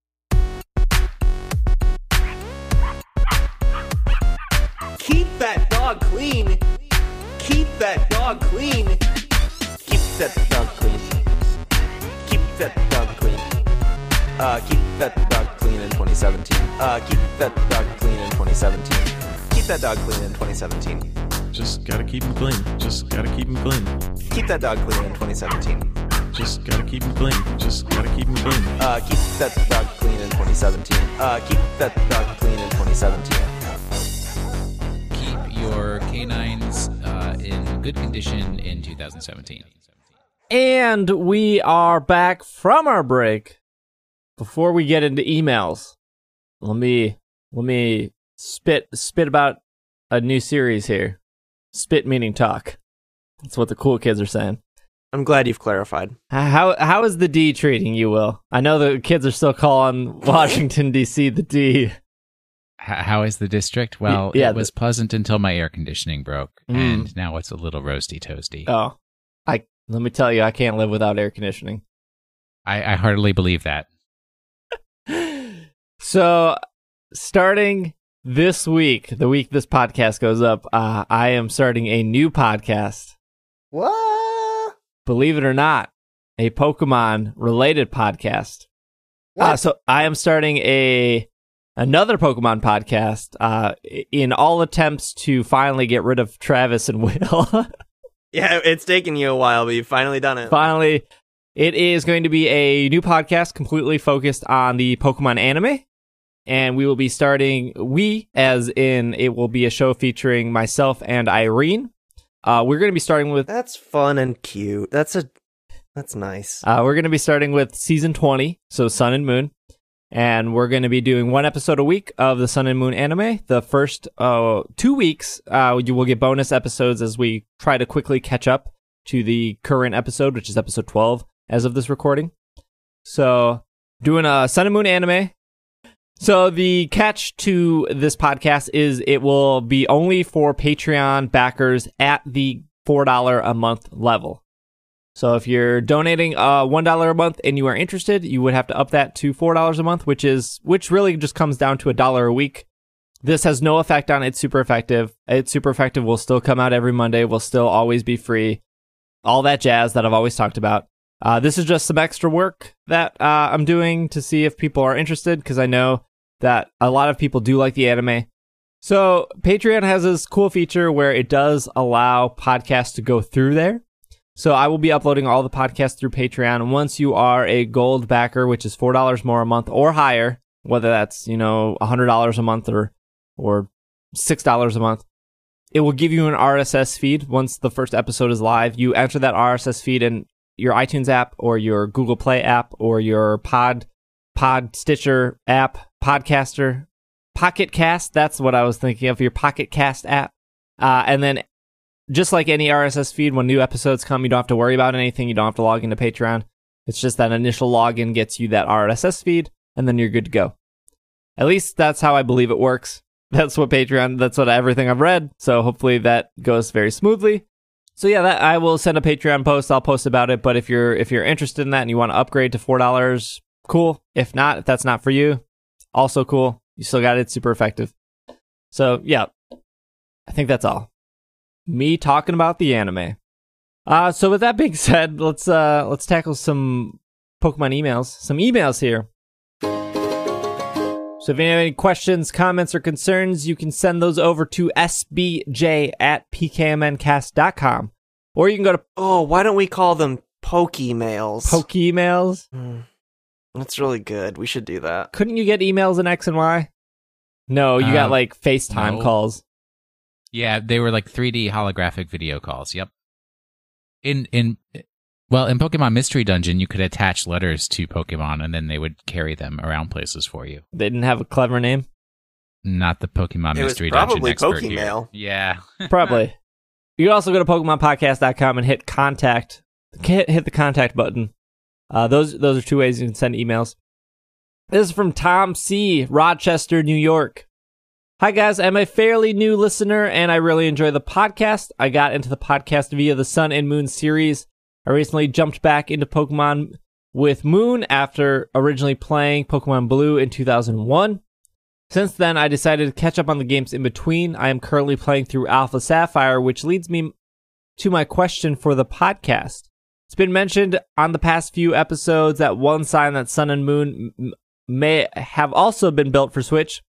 Keep that dog clean. Keep that dog clean. Keep that dog clean. Keep that dog clean. Uh, keep that dog clean in 2017. Uh, keep that dog clean in 2017. Keep that dog clean in 2017. Just gotta keep him clean. Just gotta keep him clean. Keep that dog clean in 2017. Just gotta keep him clean. Just gotta keep him clean. Uh, keep that dog clean in 2017. Uh, keep that dog clean in 2017. Keep your canines uh, in good condition in 2017. And we are back from our break. Before we get into emails, let me let me spit spit about a new series here. Spit meaning talk. That's what the cool kids are saying. I'm glad you've clarified. How how is the D treating you, Will? I know the kids are still calling Washington D.C. the D. H- how is the district? Well, yeah, it was pleasant until my air conditioning broke, Mm. and now it's a little roasty toasty. Oh, I let me tell you, I can't live without air conditioning. I, I heartily believe that. So, starting this week, the week this podcast goes up, uh, I am starting a new podcast. What? Believe it or not, a Pokemon related podcast. Uh, so I am starting a another Pokemon podcast uh, in all attempts to finally get rid of Travis and Will. Yeah, it's taken you a while, but you've finally done it. finally, it is going to be a new podcast completely focused on the Pokemon anime. And we will be starting, we, as in, it will be a show featuring myself and Irene. Uh, we're going to be starting with That's fun and cute. That's a that's nice. Uh, we're going to be starting with season 20, so Sun and Moon. And we're going to be doing one episode a week of the Sun and Moon anime. The first uh, two weeks, uh, you will get bonus episodes as we try to quickly catch up to the current episode, which is episode 12 as of this recording. So, doing a Sun and Moon anime. So, the catch to this podcast is it will be only for Patreon backers at the $4 a month level. So if you're donating uh one dollar a month and you are interested, you would have to up that to four dollars a month, which is which really just comes down to a dollar a week. This has no effect on It's Super Effective. It's Super Effective will still come out every Monday, will still always be free. All that jazz that I've always talked about. Uh, this is just some extra work that uh, I'm doing to see if people are interested because I know that a lot of people do like the anime. So Patreon has this cool feature where it does allow podcasts to go through there. So I will be uploading all the podcasts through Patreon. Once you are a gold backer, which is four dollars more a month or higher, whether that's you know hundred dollars a month or or six dollars a month, it will give you an RSS feed once the first episode is live. You enter that RSS feed in your iTunes app or your Google Play app or your Pod Pod Stitcher app, Podcaster, Pocket Cast. That's what I was thinking of. Your Pocket Cast app, uh, and then just like any RSS feed, when new episodes come, you don't have to worry about anything. You don't have to log into Patreon. It's just that initial login gets you that RSS feed, and then you're good to go. At least that's how I believe it works. That's what Patreon, that's what everything I've read. So hopefully that goes very smoothly. So yeah, that I will send a Patreon post. I'll post about it. But if you're if you're interested in that and you want to upgrade to four dollars, cool. If not, if that's not for you, also cool. You still got it. It's super effective. So yeah, I think that's all me talking about the anime. Uh, so with that being said, let's uh let's tackle some Pokemon emails. Some emails here. So if you have any questions, comments, or concerns, you can send those over to sbj at pkmncast.com. Or you can go to Oh, why don't we call them Pokemails? Poke. Hmm. That's really good. We should do that. Couldn't you get emails in X and Y? No, you got Uh, like FaceTime no. calls. Yeah, they were like 3D holographic video calls. Yep. In in well, in Pokemon Mystery Dungeon, you could attach letters to Pokemon, and then they would carry them around places for you. They didn't have a clever name. Not the Pokemon It was Mystery Dungeon probably expert here. Yeah. Probably. you can also go to PokemonPodcast.com and hit contact. Hit, hit the contact button. Uh, those those are two ways you can send emails. This is from Tom C, Rochester, New York. Hi guys, I'm a fairly new listener and I really enjoy the podcast. I got into the podcast via the Sun and Moon series. I recently jumped back into Pokemon with Moon after originally playing Pokemon Blue in 2001. Since then, I decided to catch up on the games in between. I am currently playing through Alpha Sapphire, which leads me to my question for the podcast. It's been mentioned on the past few episodes that one sign that Sun and Moon m- may have also been built for Switch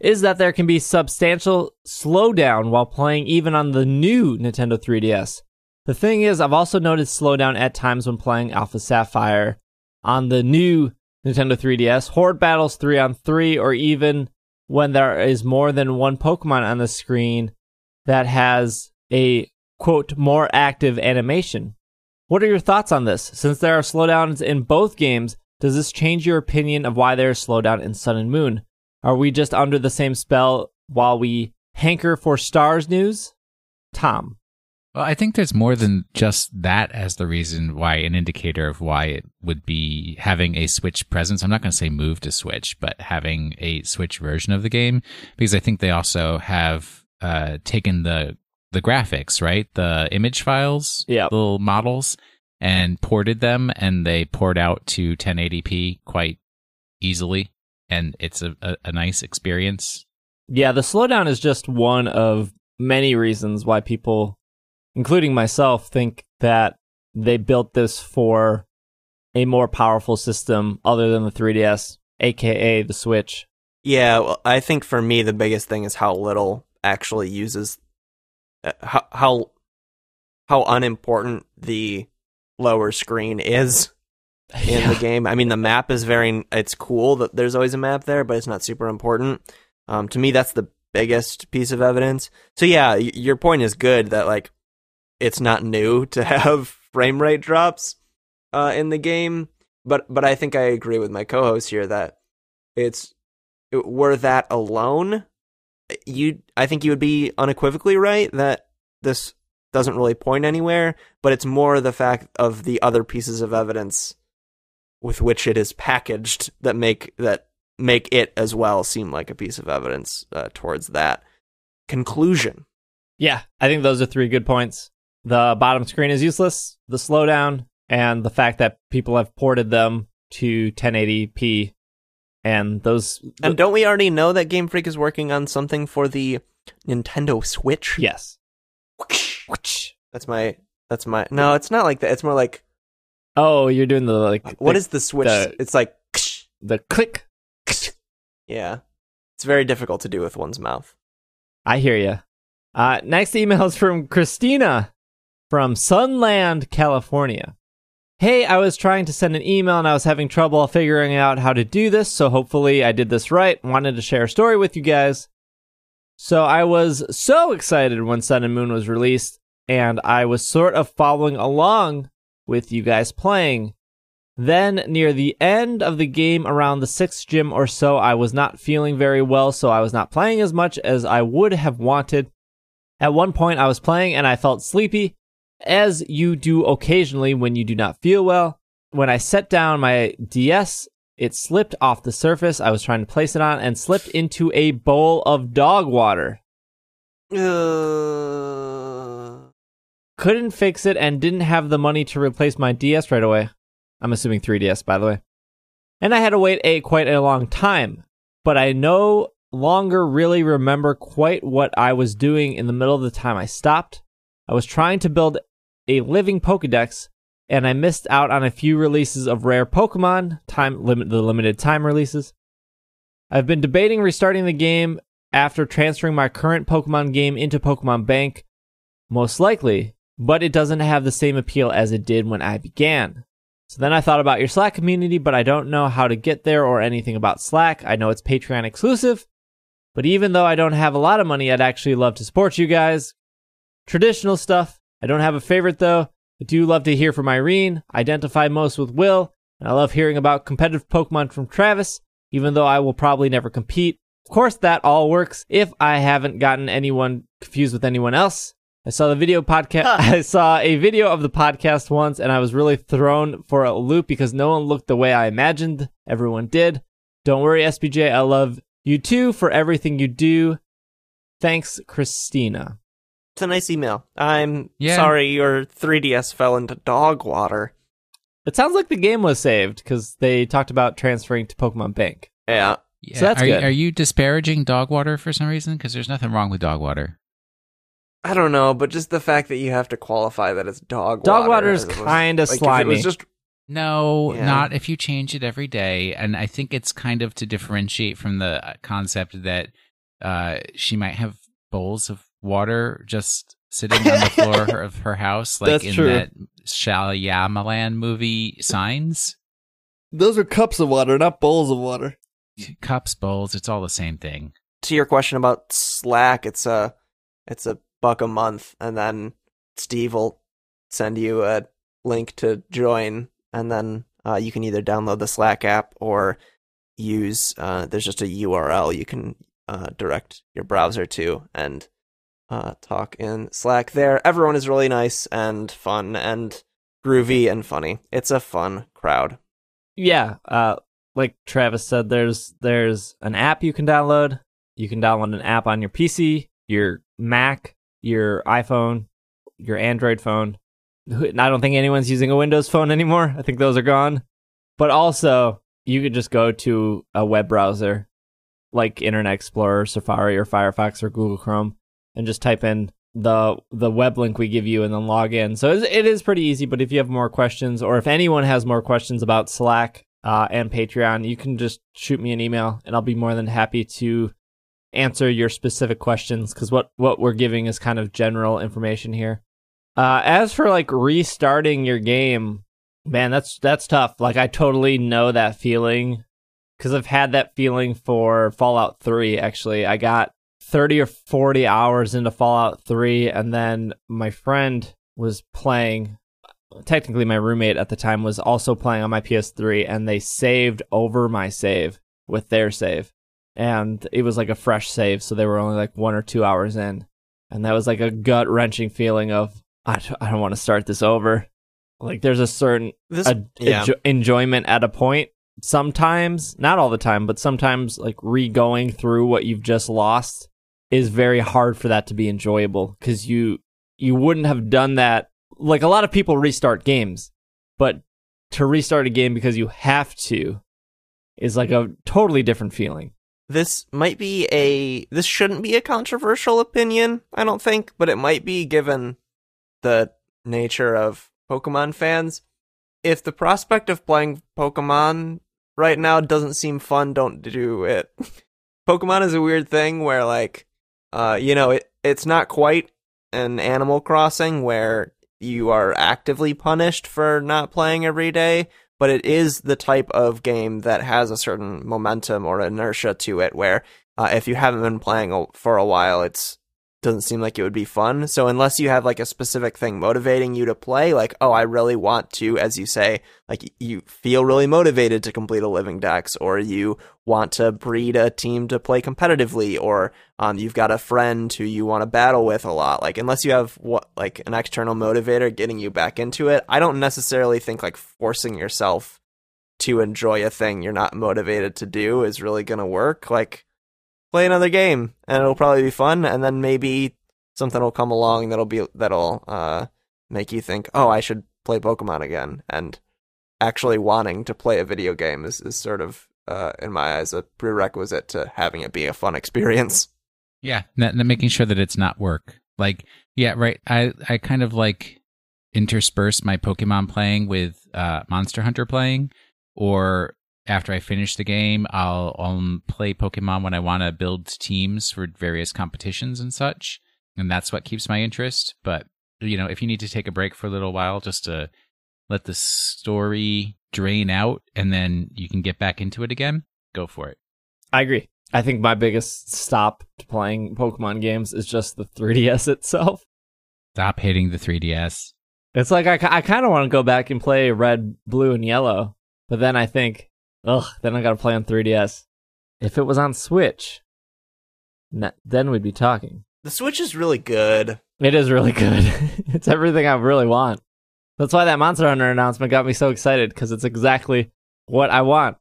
is that there can be substantial slowdown while playing even on the new Nintendo 3DS. The thing is, I've also noticed slowdown at times when playing Alpha Sapphire on the new Nintendo 3DS, Horde battles 3 on 3, or even when there is more than one Pokemon on the screen that has a quote more active animation. What are your thoughts on this? Since there are slowdowns in both games, does this change your opinion of why there is slowdown in Sun and Moon? Are we just under the same spell while we hanker for Stars news? Tom. Well, I think there's more than just that as the reason why an indicator of why it would be having a Switch presence. I'm not going to say move to Switch, but having a Switch version of the game because I think they also have uh, taken the the graphics, right, the image files, Yeah. little models, and ported them, and they poured out to 1080p quite easily, and it's a, a, a nice experience. Yeah, the slowdown is just one of many reasons why people, including myself, think that they built this for a more powerful system other than the 3DS, aka the Switch. Yeah, well, I think for me the biggest thing is how little actually uses how how how unimportant the lower screen is in the game. I mean, the map is very it's cool that there's always a map there, but it's not super important. Um, to me, that's the biggest piece of evidence. So yeah, y- your point is good that like it's not new to have frame rate drops uh, in the game, but but I think I agree with my co-host here that it's were that alone, you I think you would be unequivocally right that this doesn't really point anywhere, but it's more the fact of the other pieces of evidence with which it is packaged that make that make it as well seem like a piece of evidence uh, towards that conclusion. Yeah, I think those are three good points. The bottom screen is useless, the slowdown, and the fact that people have ported them to 1080p. And those. And don't we already know that Game Freak is working on something for the Nintendo Switch? yes. That's my that's my No, it's not like that. It's more like Oh, you're doing the like. what the, is the Switch? the- it's like the click? yeah. It's very difficult to do with one's mouth. I hear you. Uh, next email is from Christina from Sunland, California. Hey, I was trying to send an email and I was having trouble figuring out how to do this, so hopefully I did this right. Wanted to share a story with you guys. So I was so excited when Sun and Moon was released, and I was sort of following along with you guys playing. Then, near the end of the game, around the sixth gym or so, I was not feeling very well, so I was not playing as much as I would have wanted. At one point, I was playing and I felt sleepy, as you do occasionally when you do not feel well. When I set down my DS, it slipped off the surface I was trying to place it on and slipped into a bowl of dog water. Uh, Couldn't fix it and didn't have the money to replace my DS right away. I'm assuming 3DS, by the way. And I had to wait a quite a long time. But I no longer really remember quite what I was doing in the middle of the time I stopped. I was trying to build a living Pokedex, and I missed out on a few releases of rare Pokemon, time limit the limited time releases. I've been debating restarting the game after transferring my current Pokemon game into Pokemon Bank, most likely, but it doesn't have the same appeal as it did when I began. So then I thought about your Slack community, but I don't know how to get there or anything about Slack. I know it's Patreon exclusive, but even though I don't have a lot of money, I'd actually love to support you guys. Traditional stuff. I don't have a favorite though. I do love to hear from Irene, identify most with Will, and I love hearing about competitive Pokemon from Travis, even though I will probably never compete. Of course, that all works if I haven't gotten anyone confused with anyone else. I saw the video podcast. I saw a video of the podcast once, and I was really thrown for a loop because no one looked the way I imagined everyone did. Don't worry, SBJ. I love you too for everything you do. Thanks, Christina. It's a nice email. I'm Yeah. sorry your 3DS fell into dog water. It sounds like the game was saved because they talked about transferring to Pokemon Bank. Yeah. Yeah. So that's are, good. are you disparaging dog water for some reason? Because there's nothing wrong with dog water. I don't know, but just the fact that you have to qualify that it's dog Dog water. Dog water is kinda like, If it slimy. was just No, Yeah. not if you change it every day. And I think it's kind of to differentiate from the uh, concept that uh, she might have bowls of water just sitting on the floor of her house, like That's in true. that Shyamalan movie Signs. Those are cups of water, not bowls of water. Cups, bowls, it's all the same thing. to your question about Slack, it's a it's a buck a month, and then Steve will send you a link to join, and then uh, you can either download the Slack app or use. Uh, there's just a URL you can uh, direct your browser to and uh, talk in Slack there. Everyone is really nice and fun and groovy and funny. It's a fun crowd. Yeah, uh, like Travis said, there's there's an app you can download. You can download an app on your PC, your Mac, your iPhone, your Android phone. I don't think anyone's using a Windows phone anymore. I think those are gone. But also, you could just go to a web browser like Internet Explorer, Safari, or Firefox or Google Chrome, and just type in the the web link we give you and then log in. So it's- pretty easy. But if you have more questions, or if anyone has more questions about Slack uh, and Patreon, you can just shoot me an email, and I'll be more than happy to answer your specific questions. Because what what we're giving is kind of general information here. Uh, as for like restarting your game, man, that's that's tough. Like I totally know that feeling because I've had that feeling for Fallout 3. Actually, I got 30 or 40 hours into Fallout 3, and then my friend was playing. Technically, my roommate at the time was also playing on my PS3, and they saved over my save with their save. And it was like a fresh save, so they were only like one or two hours in. And that was like a gut wrenching feeling of, I, d- I don't want to start this over. Like, there's a certain This a, yeah. enjo- enjoyment at a point. Sometimes, not all the time, but sometimes, like re going through what you've just lost is very hard for that to be enjoyable because you you wouldn't have done that. Like a lot of people restart games, but to restart a game because you have to is like a totally different feeling. this might be a this shouldn't be a controversial opinion, I don't think, but it might be given the nature of Pokemon fans. If the prospect of playing Pokemon right now doesn't seem fun, don't do it. Pokemon is a weird thing where like uh you know, it it's not quite an Animal Crossing where you are actively punished for not playing every day, but it is the type of game that has a certain momentum or inertia to it where uh, if you haven't been playing for a while it's doesn't seem like it would be fun. So unless you have like a specific thing motivating you to play like oh i really want to as you say like you feel really motivated to complete a living dex or you want to breed a team to play competitively or um, you've got a friend who you want to battle with a lot like unless you have what like an external motivator getting you back into it i don't necessarily think like forcing yourself to enjoy a thing you're not motivated to do is really going to work. Like play another game and it'll probably be fun and then maybe something will come along that'll be that'll uh make you think oh i should play pokemon again and actually wanting to play a video game is, is sort of uh in my eyes a prerequisite to having it be a fun experience Yeah, n- making sure that it's not work. Like, yeah, right. I I kind of like intersperse my Pokemon playing with uh, Monster Hunter playing, or after I finish the game, I'll, I'll play Pokemon when I want to build teams for various competitions and such, and that's what keeps my interest. But you know, if you need to take a break for a little while just to let the story drain out, and then you can get back into it again, go for it. I agree. I think my biggest stop to playing Pokemon games is just the 3DS itself. Stop hitting the 3DS. It's like I, I kind of want to go back and play red, blue, and yellow, but then I think, ugh, then I got to play on 3DS. If it was on Switch, then we'd be talking. the switch is really good It is really good. it's everything I really want. That's why that Monster Hunter announcement got me so excited because it's exactly what I want.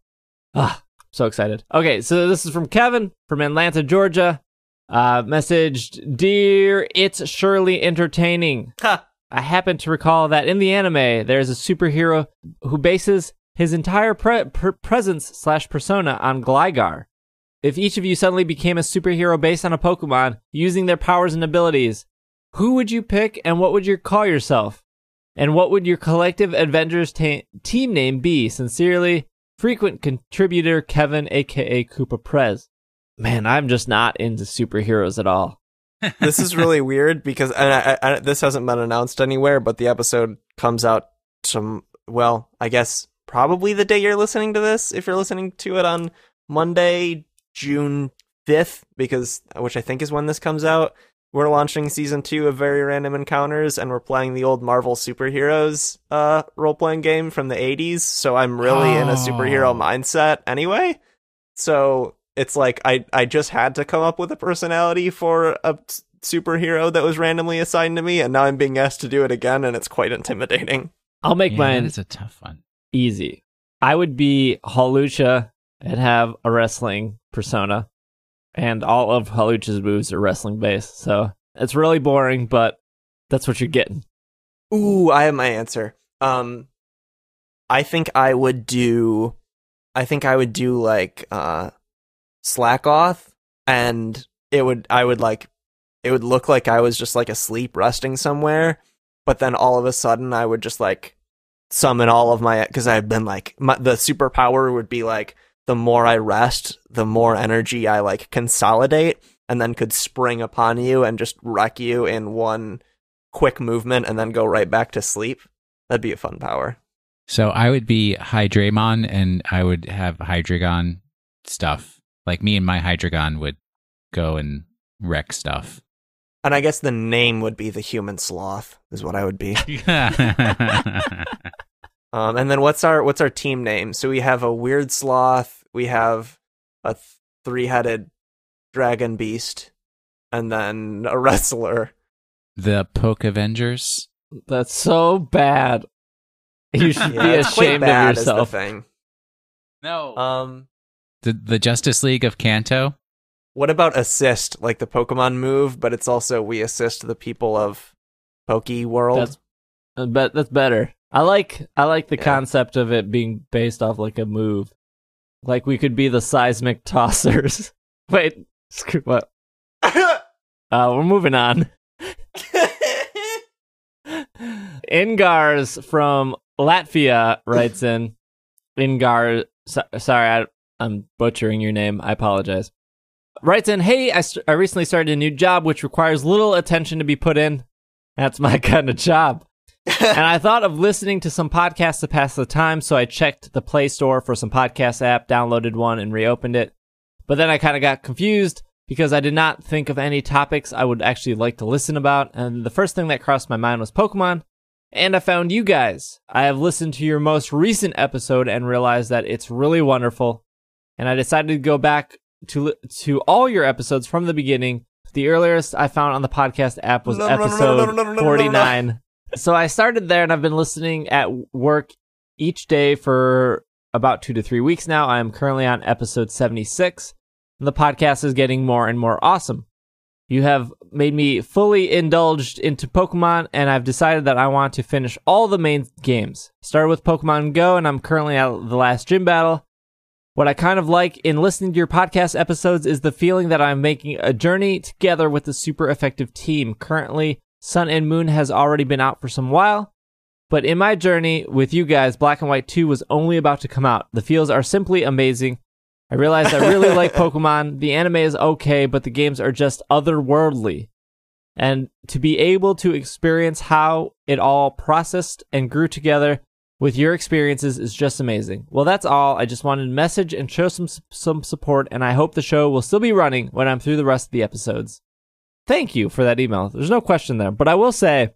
Ah, so excited. Okay, so this is from Kevin from Atlanta, Georgia. Uh, messaged, Dear, it's surely entertaining. ha I happen to recall that in the anime, there's a superhero who bases his entire pre- presence slash persona on Gligar. If each of you suddenly became a superhero based on a Pokemon using their powers and abilities, who would you pick and what would you call yourself? And what would your collective Avengers ta- team name be? Sincerely, frequent contributor Kevin, aka Koopa Prez. Man, I'm just not into superheroes at all. this is really weird because and I, I, this hasn't been announced anywhere, but the episode comes out some well, I guess probably the day you're listening to this. If you're listening to it on Monday, June fifth, because which I think is when this comes out. We're launching season two of Very Random Encounters, and we're playing the old Marvel superheroes uh, role playing game from the '80s. So I'm really in a superhero Oh. mindset anyway. So it's like I I just had to come up with a personality for a s- superhero that was randomly assigned to me, and now I'm being asked to do it again, and it's quite intimidating. I'll make yeah, mine It's a tough one. Easy. I would be Hawlucha and have a wrestling persona, and all of Hawlucha's moves are wrestling based. So it's really boring, but that's what you're getting. Ooh, I have my answer. Um, I think I would do. I think I would do like uh, off, and it would I would like it would look like I was just like asleep resting somewhere, but then all of a sudden I would just like summon all of my because I've been like my, the superpower would be like the more I rest, the more energy I like consolidate, and then could spring upon you and just wreck you in one quick movement, and then go right back to sleep. That'd be a fun power. So I would be Hydramon and I would have Hydreigon stuff. Like me and my Hydreigon would go and wreck stuff. And I guess the name would be the human sloth, is what I would be. Um, and then what's our what's our team name? So we have a weird sloth, we have a three headed dragon beast, and then a wrestler. the Poke Avengers. That's so bad. You should Yeah, be it's quite ashamed bad of is the yourself. thing. No. Um, the the Justice League of Kanto. What about assist, like the Pokemon move, but it's also we assist the people of Poke World. That's I bet that's better. I like I like the Yeah. concept of it being based off like a move. Like we could be the seismic tossers. Wait, screw what? Uh, we're moving on. Ingars from Latvia writes in. Ingar, so, sorry, I, I'm butchering your name. I apologize. Writes in, hey, I, st- I recently started a new job which requires little attention to be put in. That's my kind of job. and I thought of listening to some podcasts to pass the time, so I checked the Play Store for some podcast app, downloaded one, and reopened it. But then I kind of got confused because I did not think of any topics I would actually like to listen about, and the first thing that crossed my mind was Pokemon. And I found you guys. I have listened to your most recent episode and realized that it's really wonderful. And I decided to go back to to all your episodes from the beginning. The earliest I found on the podcast app was episode no, no, no, no, no, no. 49. So I started there and I've been listening at work each day for about two to three weeks now. I am currently on episode 76. And the podcast is getting more and more awesome. You have made me fully indulged into Pokemon, and I've decided that I want to finish all the main games. Started with Pokemon Go, and I'm currently at the last gym battle. What I kind of like in listening to your podcast episodes is the feeling that I'm making a journey together with a super effective team. Currently, Sun and Moon has already been out for some while, but in my journey with you guys, Black and White 2 was only about to come out. The feels are simply amazing. I realized I really like Pokemon. The anime is okay, but the games are just otherworldly. And to be able to experience how it all processed and grew together with your experiences is just amazing. Well, that's all. I just wanted to message and show some some support, and I hope the show will still be running when I'm through the rest of the episodes. Thank you for that email. There's no question there, but I will say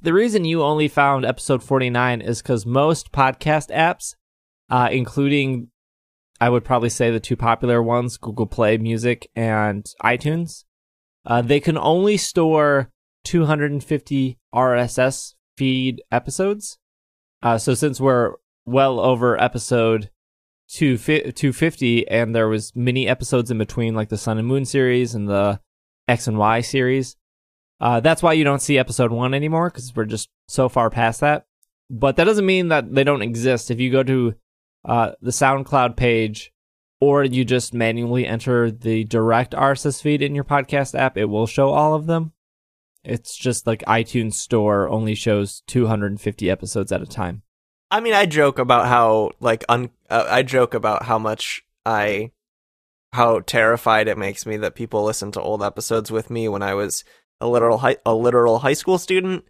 the reason you only found episode 49 is because most podcast apps, uh, including I would probably say the two popular ones, Google Play Music and iTunes, uh, they can only store 250 RSS feed episodes. Uh, so since we're well over episode two 250 and there was many episodes in between like the Sun and Moon series and the X and Y series, uh, that's why you don't see episode one anymore because we're just so far past that. But that doesn't mean that they don't exist. If you go to uh, the SoundCloud page, or you just manually enter the direct RSS feed in your podcast app, it will show all of them. It's just like iTunes Store only shows 250 episodes at a time. I mean, I joke about how like un- uh, I joke about how much I how terrified it makes me that people listen to old episodes with me when I was a literal high- a literal high school student.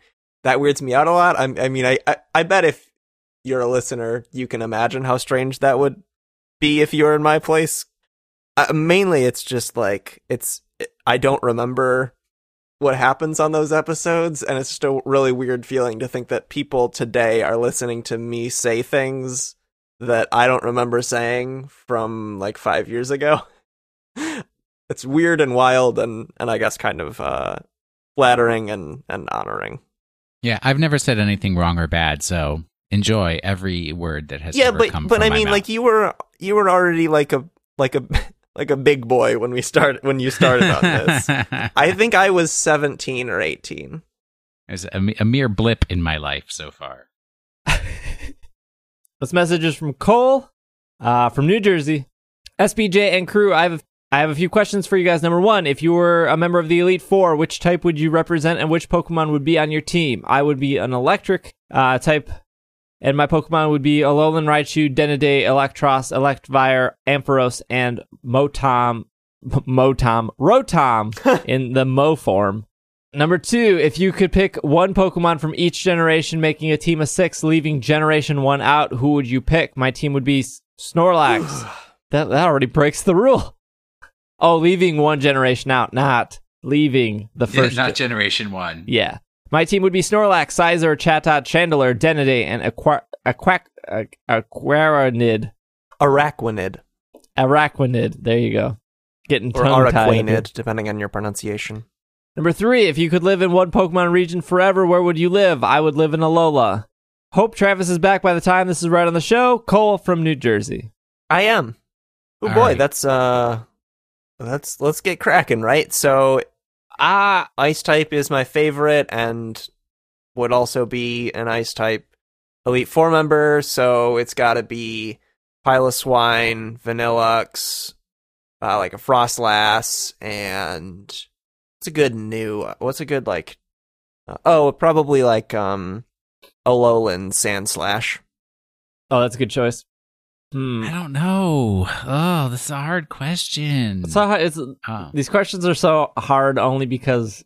That weirds me out a lot. I, I mean, I, I I bet if you're a listener, you can imagine how strange that would be if you were in my place. Uh, mainly, it's just like it's I don't remember what happens on those episodes and it's just a really weird feeling to think that people today are listening to me say things that I don't remember saying from like 5 years ago. it's weird and wild and and I guess kind of uh flattering and and honoring. Yeah, I've never said anything wrong or bad, so enjoy every word that has yeah, ever but but I mean mouth. like you were you were already like a like a like a big boy when we start when you started on this. I think I was 17 or 18. There's a, a mere blip in my life so far. This message is from Cole uh, from New Jersey. SBJ and crew, I have I have a few questions for you guys. Number one, if you were a member of the Elite Four, which type would you represent and which Pokemon would be on your team? I would be an electric uh, type, and my Pokemon would be Alolan Raichu, Dedenne, Eelektross, Electivire, Ampharos, and Motom, Motom, Rotom in the Mow form. Number two, if you could pick one Pokemon from each generation, making a team of six, leaving Generation One out, who would you pick? My team would be Snorlax. that that already breaks the rule. Oh, leaving one generation out, not leaving the Yeah, first. not Generation One. yeah. My team would be Snorlax, Scizor, Chatot, Chandelure, Dedenne, and Aqua- Aquac- Aqu- Aquaranid. Araquanid Araquanid. There you go. Getting or tongue tied. Araquanid, depending on your pronunciation. Number three, if you could live in one Pokemon region forever, where would you live? I would live in Alola. Hope Travis is back by the time this is right on the show. Cole from New Jersey. I am. Oh All boy, right. that's uh, that's let's get cracking, right? So, Ah, ice type is my favorite, and would also be an ice type elite four member. So it's got to be Piloswine, Vanilluxe, uh, like a Froslass, and it's a good new. What's a good like? Uh, oh, probably like um, Alolan Sandslash. oh, that's a good choice. Hmm. I don't know. Oh, this is a hard question. So it's Oh. these questions are so hard only because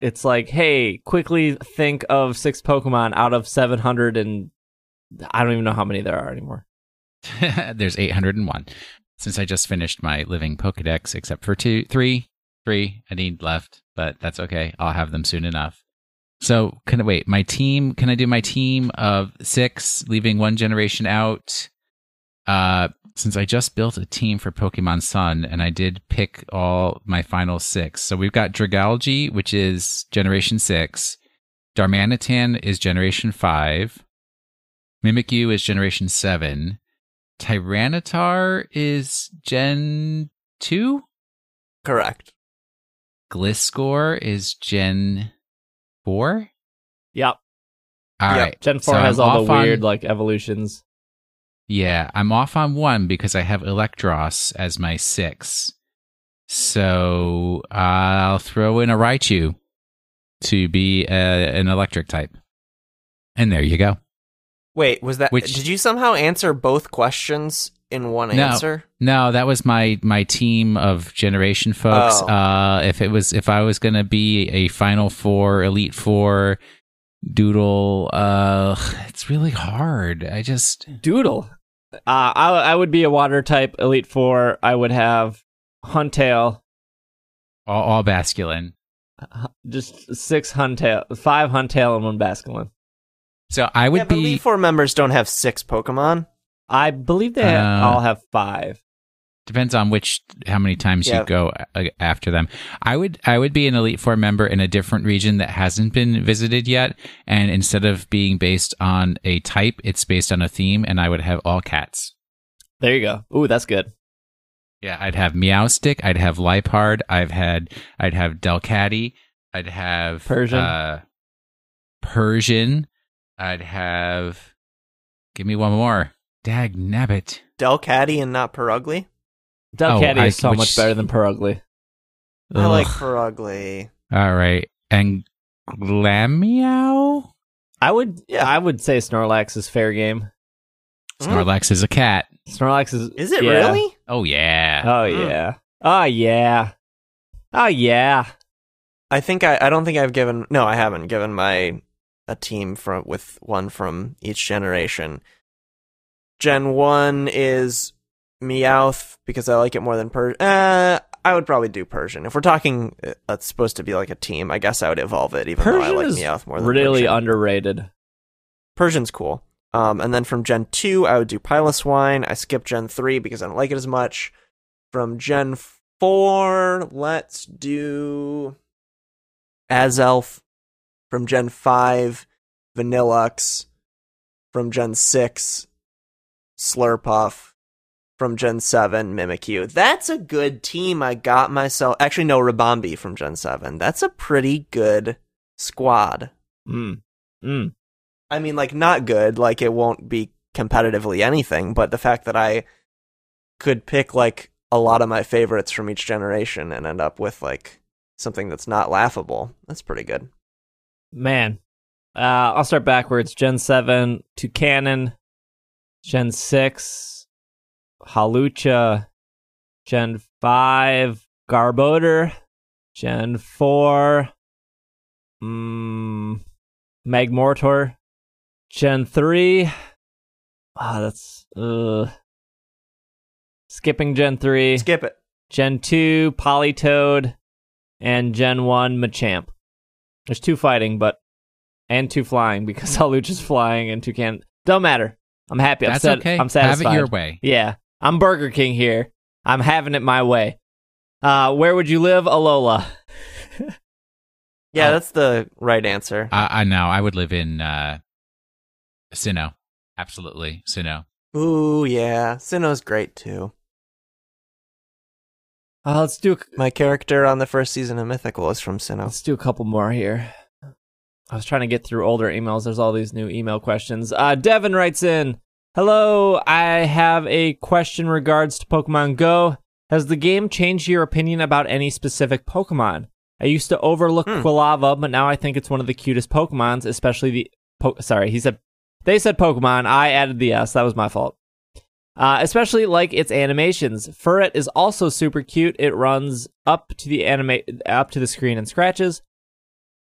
it's like, hey, quickly think of six Pokemon out of seven hundred and I don't even know how many there are anymore. There's 801. Since I just finished my living Pokedex, except for two, three, three I need left, but that's okay. I'll have them soon enough. So, can I wait? My team, can I do my team of six, leaving one generation out? Uh, since I just built a team for Pokemon Sun and I did pick all my final six. So we've got Dragalge, which is generation six. Darmanitan is generation five. Mimikyu is generation seven. Tyranitar is gen two. Correct. Gliscor is gen four. Yep. All Yep. right. Gen four So has I'm all the off on- weird like evolutions. Yeah, I'm off on one because I have Eelektross as my six. So I'll throw in a Raichu to be a, an electric type. And there you go. Wait, was that? Which- did you somehow answer both questions in one No. answer? No, that was my my team of generation folks. Oh. Uh, if it was if I was gonna be a Final Four, Elite Four, Doodle, uh, it's really hard. I just Doodle. Uh, I I would be a water type elite four. I would have Huntail, all, all Basculin. uh, just six Huntail, five Huntail, and one Basculin. So I would yeah, be Elite Four members don't have six Pokemon. I believe they Uh, all have five. Depends on which how many times Yeah. you go after them. I would I would be an Elite Four member in a different region that hasn't been visited yet, and instead of being based on a type, it's based on a theme, and I would have all cats. There you go. Ooh, that's good. Yeah, I'd have Meowstic, I'd have Liepard, I've had I'd have Delcatty, I'd have Persian. uh, Persian, I'd have give me one more. Dag nabbit. Delcatty and not Purugly. Delcatty I- is so which- much better than Purugly. I like Purugly. All right. And Glameow? I would, Yeah. I would say Snorlax is fair game. Snorlax is a cat. Snorlax is. Is it yeah. really? Oh yeah. Oh Mm. yeah. Oh yeah. Oh yeah. I think I. I don't think I've given. No, I haven't given my a team from with one from each generation. Gen one is Meowth because I like it more than Persian. Uh, I would probably do Persian if we're talking. uh, It's supposed to be like a team. I guess I would evolve it, even though I like Meowth more than really Persian. underrated. Persian's cool. Um, and then from Gen 2, I would do Piloswine. I skipped Gen 3 because I don't like it as much. From Gen 4, let's do Azelf. From Gen 5, Vanilluxe. From Gen 6, Slurpuff. From Gen 7, Mimikyu. That's a good team. I got myself. Actually, no, Ribombee from Gen 7. That's a pretty good squad. Mm. Mm. I mean, like, not good. Like, it won't be competitively anything, but the fact that I could pick, like, a lot of my favorites from each generation and end up with like something that's not laughable. That's pretty good. Man, uh, I'll start backwards. Gen 7 Toucannon, Gen 6, Hawlucha, Gen 5, Garbodor, Gen 4, mm, Magmortar, Gen 3. Ah, that's. Uh, skipping Gen 3. Skip it. Gen 2, Politoed, and Gen 1, Machamp. There's two fighting, but and two flying because Hawlucha's flying and two can don't matter. I'm happy. I'm That's sat- okay. I'm satisfied. Have it your way. Yeah, I'm Burger King here. I'm having it my way. Uh, where would you live, Alola? Yeah, Oh. that's the right answer. I, I know. I would live in uh, Sinnoh. Absolutely, Sinnoh. Ooh, yeah. Sinnoh's great too. Uh, let's do a, My character on the first season of Mythical is from Sinnoh. let's do a couple more here. I was trying to get through older emails. There's all these new email questions. Uh, Devin writes in, "Hello, I have a question regards to Pokemon Go. Has the game changed your opinion about any specific Pokemon? I used to overlook Hmm. Quilava, but now I think it's one of the cutest Pokemons, especially the. Po- Sorry, he said they said Pokemon. I added the S. That was my fault. Uh, especially like its animations. Furret is also super cute. It runs up to the anima- up to the screen and scratches.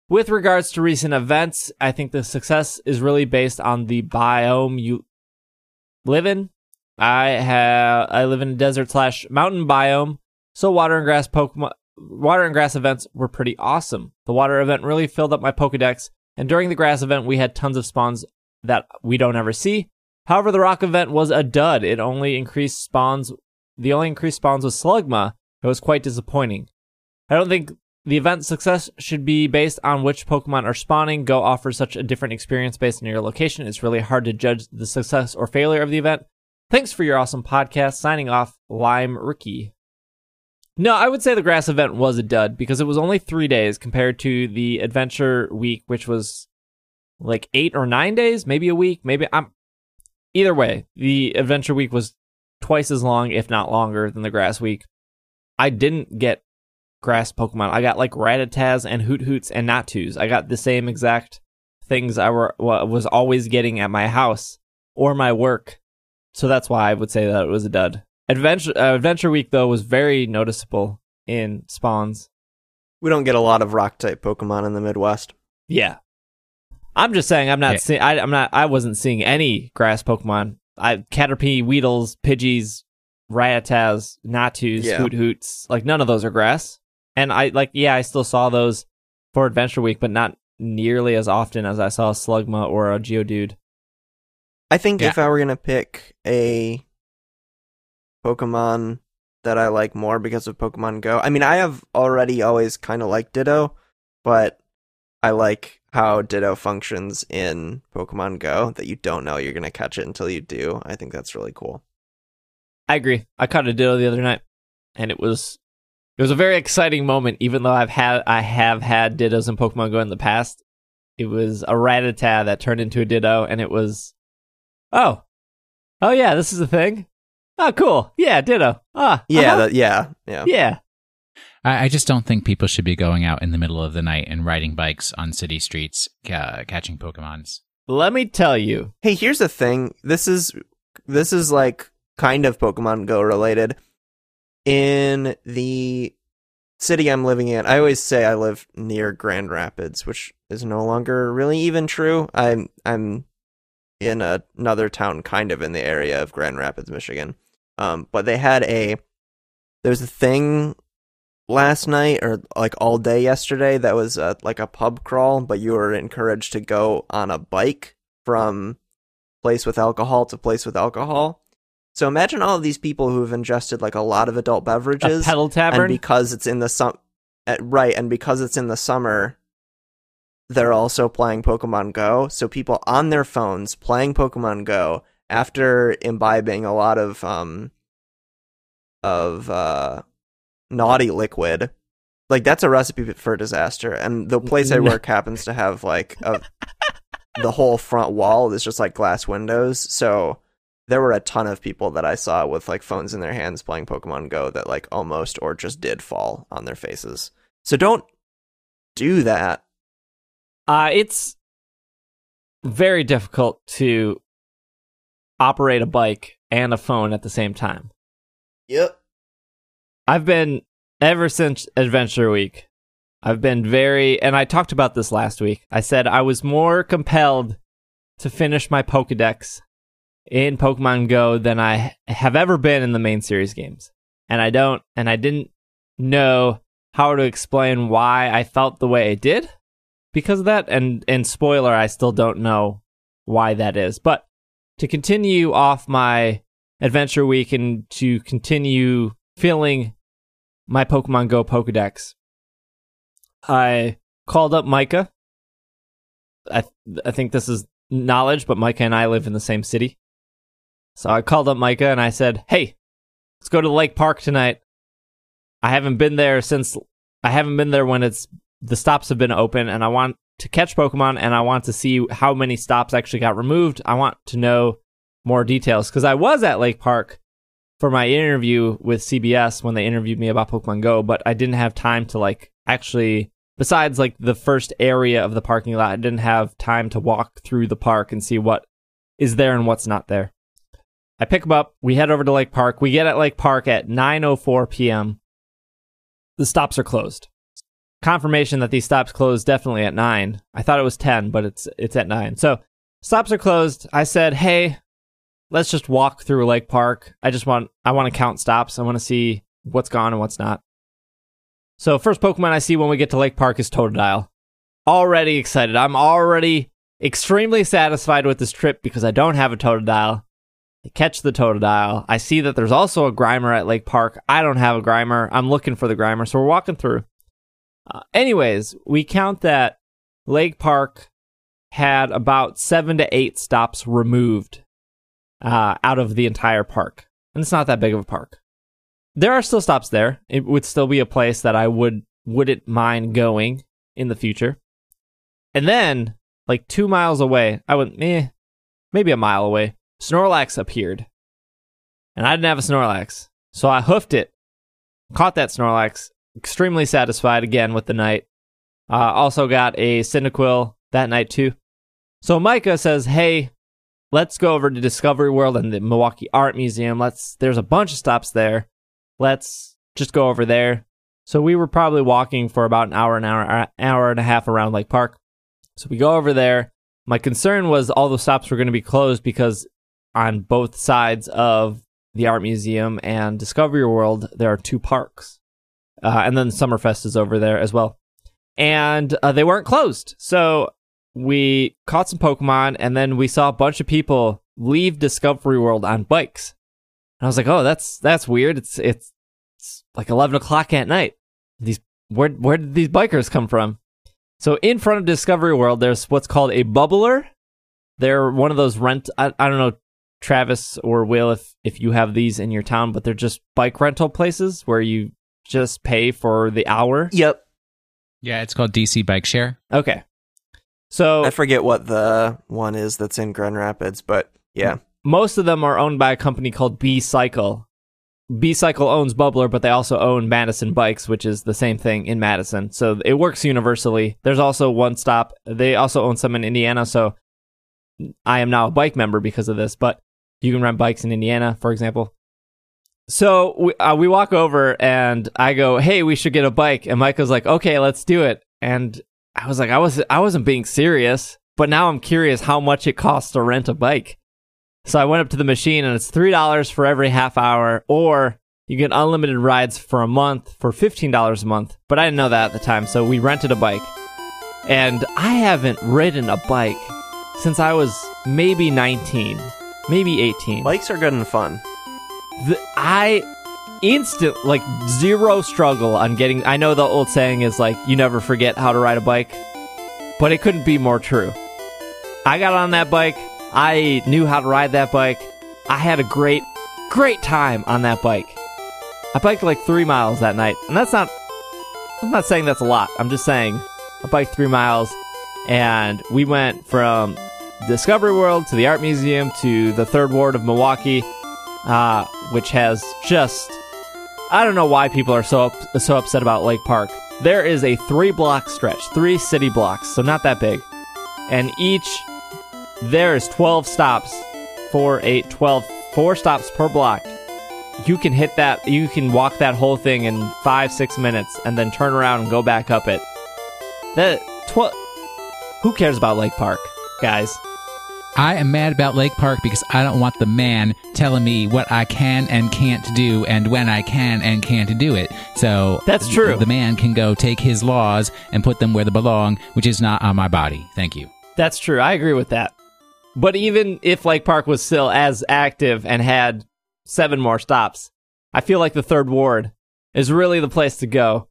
With regards to recent events, I think the success is really based on the biome you live in. I have I live in a desert slash mountain biome, so water and grass Pokemon water and grass events were pretty awesome. The water event really filled up my Pokedex, and during the grass event we had tons of spawns that we don't ever see. However, the rock event was a dud. It only increased spawns. The only increased spawns was Slugma. It was quite disappointing. I don't think the event success should be based on which Pokemon are spawning. Go offers such a different experience based on your location. It's really hard to judge the success or failure of the event. Thanks for your awesome podcast. Signing off, Lime Ricky. No, I would say the grass event was a dud because it was only three days compared to the adventure week, which was like eight or nine days, maybe a week, maybe I'm. Either way, the adventure week was twice as long, if not longer, than the grass week. I didn't get grass Pokemon. I got like Rattatas and Hoot Hoots and Natus. I got the same exact things I were wa- was always getting at my house or my work. So that's why I would say that it was a dud. Adventure uh, Adventure Week though was very noticeable in spawns. We don't get a lot of rock type Pokemon in the Midwest. Yeah. I'm just saying I'm not Yeah. seeing I I'm not I wasn't seeing any grass Pokemon. I Caterpie, Weedles, Pidgeys, Rattatas, Natus, Yeah. Hoot Hoots. Like none of those are grass. And I like yeah, I still saw those for Adventure Week, but not nearly as often as I saw a Slugma or a Geodude. I think Yeah. if I were gonna pick a Pokemon that I like more because of Pokemon Go, I mean, I have already always kind of liked Ditto, but I like how Ditto functions in Pokemon Go. That you don't know you're gonna catch it until you do. I think that's really cool. I agree. I caught a Ditto the other night, and it was it was a very exciting moment. Even though I've had I have had Dittos in Pokemon Go in the past, it was a Rattata that turned into a Ditto, and it was oh oh yeah, this is a thing. Oh, cool. Yeah, Ditto. Ah, Yeah, uh-huh. that, yeah, yeah. yeah. I, I just don't think people should be going out in the middle of the night and riding bikes on city streets, ca- catching Pokemons. Let me tell you. Hey, here's the thing. This is this is like kind of Pokemon Go related. In the city I'm living in, I always say I live near Grand Rapids, which is no longer really even true. I'm I'm in a, another town kind of in the area of Grand Rapids, Michigan. Um, but they had a there's a thing last night or like all day yesterday that was uh like a pub crawl, but you were encouraged to go on a bike from place with alcohol to place with alcohol. So imagine all of these people who have ingested like a lot of adult A beverages, pedal and because it's in the sum, uh, right, and because it's in the summer, they're also playing Pokemon Go. So people on their phones playing Pokemon Go after imbibing a lot of um of uh naughty liquid. Like that's a recipe for disaster. And the place I work happens to have like a the whole front wall is just like glass windows. So there were a ton of people that I saw with like phones in their hands playing Pokemon Go that like almost or just did fall on their faces. So don't do that. Uh, it's very difficult to operate a bike and a phone at the same time. Yep. I've been ever since Adventure Week. I've been very, and I talked about this last week. I said I was more compelled to finish my Pokedex in Pokemon Go than I have ever been in the main series games. And I don't, and I didn't know how to explain why I felt the way I did because of that. And, and spoiler, I still don't know why that is. But to continue off my Adventure Week and to continue filling my Pokemon Go Pokedex, I called up Micah. I I think this is knowledge, but Micah and I live in the same city. So I called up Micah and I said, "Hey, let's go to Lake Park tonight. I haven't been there since I haven't been there when it's the stops have been open and I want to catch Pokemon and I want to see how many stops actually got removed. I want to know more details because I was at Lake Park for my interview with CBS when they interviewed me about Pokemon Go, but I didn't have time to like actually besides like the first area of the parking lot, I didn't have time to walk through the park and see what is there and what's not there. I pick them up, we head over to Lake Park. We get at Lake Park at 9:04 p.m. The stops are closed. Confirmation that these stops closed definitely at 9. I thought it was 10, but it's it's at 9. So, stops are closed. I said, "Hey, let's just walk through Lake Park. I just want I want to count stops. I want to see what's gone and what's not." So first Pokemon I see when we get to Lake Park is Totodile. Already excited. I'm already extremely satisfied with this trip because I don't have a Totodile. I catch the Totodile. I see that there's also a Grimer at Lake Park. I don't have a Grimer. I'm looking for the Grimer, so we're walking through. Uh, anyways, we count that Lake Park had about seven to eight stops removed uh, out of the entire park. And it's not that big of a park there are still stops there. It would still be a place that I would wouldn't mind going in the future. And then, like two miles away, I went, eh, maybe a mile away, Snorlax appeared. And I didn't have a Snorlax. So I hoofed it, caught that Snorlax, extremely satisfied again with the night. Uh, also got a Cyndaquil that night too. So Micah says, hey, let's go over to Discovery World and the Milwaukee Art Museum. Let's, there's a bunch of stops there let's just go over there. So we were probably walking for about an hour, an hour, hour and a half around Lake Park. So we go over there. My concern was all the stops were going to be closed because on both sides of the art museum and Discovery World, there are two parks. Uh, and then Summerfest is over there as well. And uh, they weren't closed. So we caught some Pokemon and then we saw a bunch of people leave Discovery World on bikes. And I was like, oh, that's that's weird. It's it's, it's like eleven o'clock at night. These where where did these bikers come from? So in front of Discovery World, there's what's called a bubbler. They're one of those rent. I, I don't know, Travis or Will, if if you have these in your town, but they're just bike rental places where you just pay for the hour. Yep. Yeah, it's called DC Bike Share. Okay. So I forget what the one is that's in Grand Rapids, but yeah most of them are owned by a company called B Cycle. B Cycle owns Bubbler, but they also own Madison Bikes, which is the same thing in Madison. So it works universally. There's also one stop. They also own some in Indiana. So I am now a bike member because of this, but you can rent bikes in Indiana, for example. So we, uh, we walk over and I go, "Hey, we should get a bike." And Michael's like, "Okay, let's do it." And I was like, "I was I wasn't being serious, but now I'm curious how much it costs to rent a bike." So I went up to the machine and it's $3 for every half hour, or you get unlimited rides for a month for $15 a month. But I didn't know that at the time, so we rented a bike. And I haven't ridden a bike since I was maybe 19, maybe 18. Bikes are good and fun. The, I instant like zero struggle on getting I know the old saying is like you never forget how to ride a bike, but it couldn't be more true. I got on that bike, I knew how to ride that bike. I had a great, great time on that bike. I biked like three miles that night, and that's not. I'm not saying that's a lot. I'm just saying I biked three miles, and we went from Discovery World to the Art Museum to the Third Ward of Milwaukee, uh, which has just I don't know why people are so up, so upset about Lake Park. There is a three block stretch, three city blocks, so not that big, and each there is 12 stops, 4, 8, 12, four stops per block. You can hit that, you can walk that whole thing in five, six minutes and then turn around and go back up it. That, tw- who cares about Lake Park, guys? I am mad about Lake Park because I don't want the man telling me what I can and can't do and when I can and can't do it. So That's true. The man can go take his laws and put them where they belong, which is not on my body. Thank you. That's true. I agree with that. But even if Lake Park was still as active and had seven more stops, I feel like the third ward is really the place to go.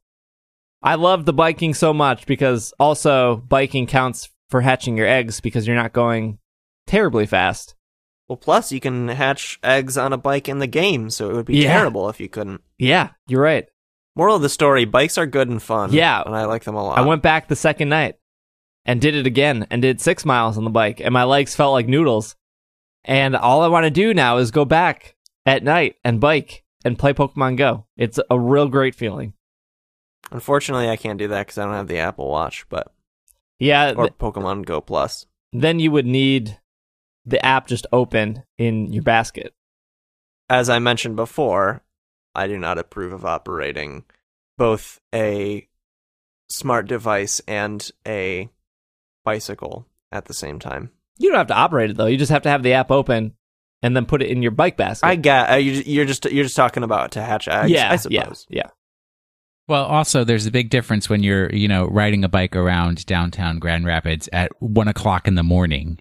I love the biking so much because also biking counts for hatching your eggs because you're not going terribly fast. Well, plus you can hatch eggs on a bike in the game, so it would be Yeah. terrible if you couldn't. Yeah, you're right. Moral of the story: bikes are good and fun. Yeah. and I like them a lot. I went back the second night and did it again and did six miles on the bike, and my legs felt like noodles. And all I want to do now is go back at night and bike and play Pokemon Go. It's a real great feeling. Unfortunately, I can't do that because I don't have the Apple Watch, but Yeah, or th- Pokemon Go Plus. then you would need the app just open in your basket. As I mentioned before, I do not approve of operating both a smart device and a bicycle at the same time. You don't have to operate it though. You just have to have the app open and then put it in your bike basket. I get uh, you- you're just you're just talking about to hatch eggs. yeah, I suppose. yeah, yeah. Well, also, there's a big difference when you're, you know, riding a bike around downtown Grand Rapids at one o'clock in the morning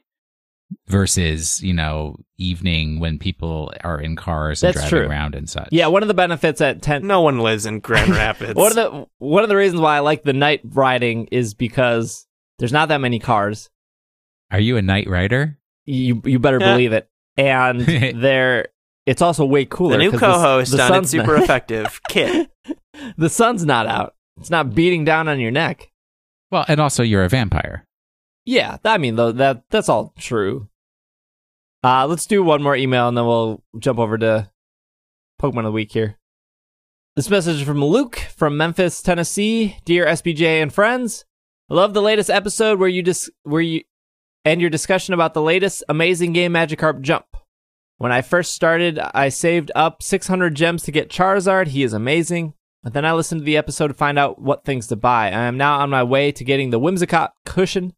versus, you know, evening when people are in cars and That's driving true. around and such. Yeah, one of the benefits at ten. No one lives in Grand Rapids. One of the one of the reasons why I like the night riding is because there's not that many cars. Are you a night rider? You you better Yeah. believe it. And there, it's also way cooler. the new 'cause co-host the on It's sun's Super not- Effective, Kit. the sun's not out. It's not beating down on your neck. Well, and also you're a vampire. Yeah, I mean though that that's all true. Uh let's do one more email and then we'll jump over to Pokemon of the week here. This message is from Luke from Memphis, Tennessee. Dear SBJ and friends, I love the latest episode where you dis- where you and your discussion about the latest amazing game Magikarp Jump. When I first started, I saved up 600 gems to get Charizard. He is amazing. And then I listened to the episode to find out what things to buy. I am now on my way to getting the Whimsicott cushion.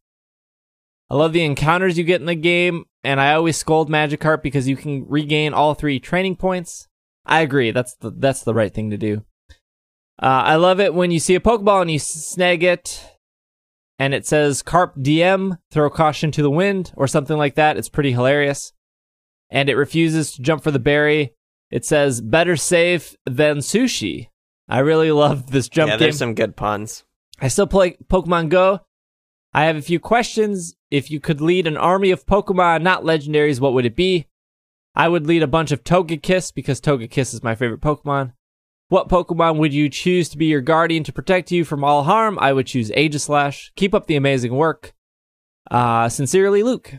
I love the encounters you get in the game, and I always scold Magikarp because you can regain all three training points. I agree. That's the that's the right thing to do. Uh, I love it when you see a Pokeball and you snag it, and it says "Carp DM," throw caution to the wind, or something like that. It's pretty hilarious. And it refuses to jump for the berry. It says "Better safe than sushi." I really love this jump yeah, game. there's some good puns. I still play Pokemon Go. I have a few questions. If you could lead an army of Pokemon, not legendaries, what would it be? I would lead a bunch of Togekiss because Togekiss is my favorite Pokemon. What Pokemon would you choose to be your guardian to protect you from all harm? I would choose Aegislash. Keep up the amazing work. Uh, sincerely, Luke.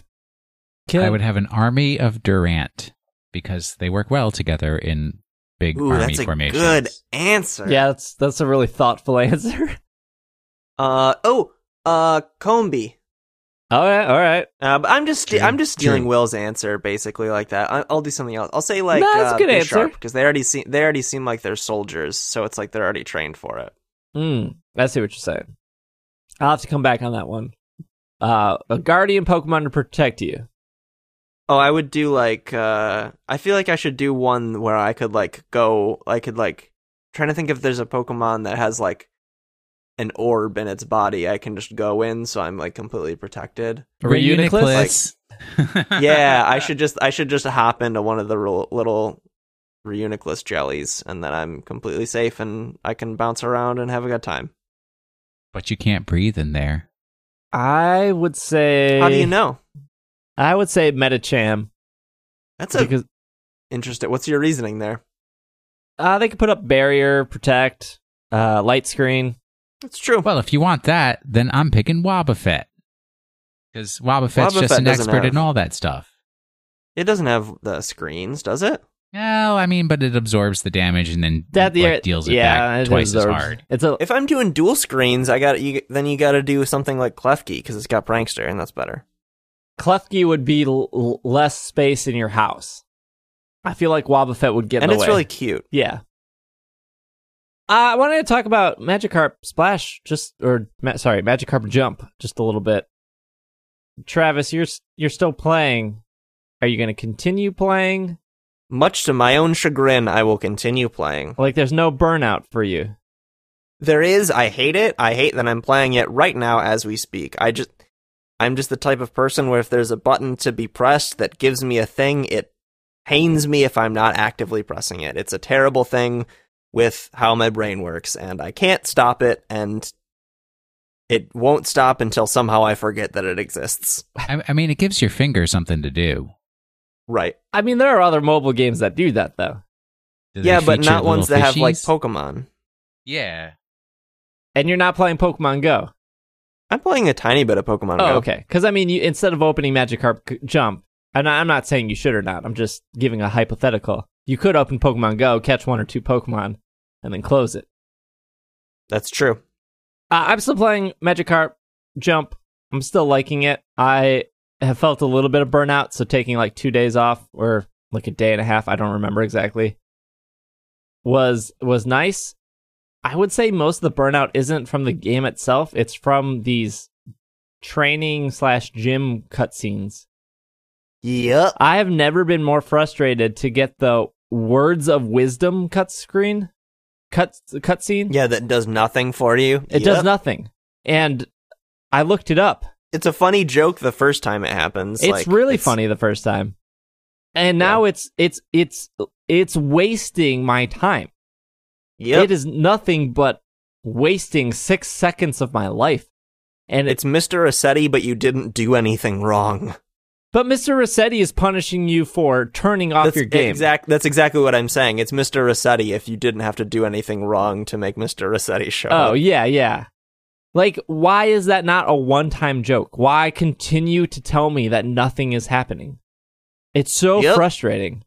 Kim. I would have an army of Durant because they work well together in big Ooh, army that's a formations. good answer. Yeah, that's that's a really thoughtful answer. Uh oh. Uh, Combee. all right, all right. Uh, but I'm just True, I'm just stealing true. Will's answer basically like that. I, I'll do something else. I'll say like No, that's a uh, good answer. because they already seem they already seem like they're soldiers, so it's like they're already trained for it. Hmm. I see what you're saying. I'll have to come back on that one. Uh, a guardian Pokemon to protect you. Oh, I would do like uh I feel like I should do one where I could like go I could like trying to think if there's a Pokemon that has like an orb in its body I can just go in so I'm like completely protected. Reuniclus? yeah, I should just I should just hop into one of the ro- little Reuniclus jellies and then I'm completely safe and I can bounce around and have a good time. But you can't breathe in there. I would say. How do you know? I would say Medicham That's a because interesting. What's your reasoning there? uh, they could put up barrier, protect, uh, light screen. It's true. Well, if you want that, then I'm picking Wobbuffet. Because Wobbuffet's just an doesn't expert have- in all that stuff. It doesn't have the screens, does it? No, I mean, but it absorbs the damage and then That the like, deals it yeah, back it twice as absorbs- hard. It's a If I'm doing dual screens, I got you. Then you got to do something like Klefki because it's got Prankster, and that's better. Klefki would be l- l- less space in your house. I feel like Wobbuffet would get in and the it's way. really cute. Yeah. Uh, I wanted to talk about Magikarp Splash, just or ma- sorry, Magikarp Jump, just a little bit. Travis, you're you're still playing. Are you going to continue playing? Much to my own chagrin, I will continue playing. Like, there's no burnout for you. There is. I hate it. I hate that I'm playing it right now as we speak. I just, I'm just the type of person where if there's a button to be pressed that gives me a thing, it pains me if I'm not actively pressing it. It's a terrible thing with how my brain works, and I can't stop it, and it won't stop until somehow I forget that it exists. I, I mean, it gives your finger something to do. Right. I mean, there are other mobile games that do that though, Do yeah, but not ones that little have like? Pokemon. Yeah. and you're not playing Pokemon Go. I'm playing a tiny bit of Pokemon Oh, Go. okay. Because I mean, you instead of opening Magikarp C- Jump, and I- I'm not saying you should or not. I'm just giving a hypothetical. You could open Pokemon Go, catch one or two Pokemon, and then close it. That's true. Uh, I'm still playing Magikarp Jump. I'm still liking it. I have felt a little bit of burnout, so taking like two days off or like a day and a half, I don't remember exactly, was was nice. I would say most of the burnout isn't from the game itself; it's from these training slash gym cutscenes. Yep. I have never been more frustrated to get the words of wisdom cut screen, cut cutscene. Yeah, that does nothing for you. It Yep. does nothing. And I looked it up. It's a funny joke the first time it happens. It's like, really it's- funny the first time. And now it's it's it's it's wasting my time. Yep. It is nothing but wasting 6 seconds of my life. And it's It's Mr. Rossetti, but you didn't do anything wrong. But Mr. Rossetti is punishing you for turning off that's your game. Exact. That's exactly what I'm saying. It's Mr. Rossetti if you didn't have to do anything wrong to make Mr. Rossetti show Oh, up. yeah, yeah. Like, why is that not a one time joke? Why continue to tell me that nothing is happening? It's so Yep. frustrating.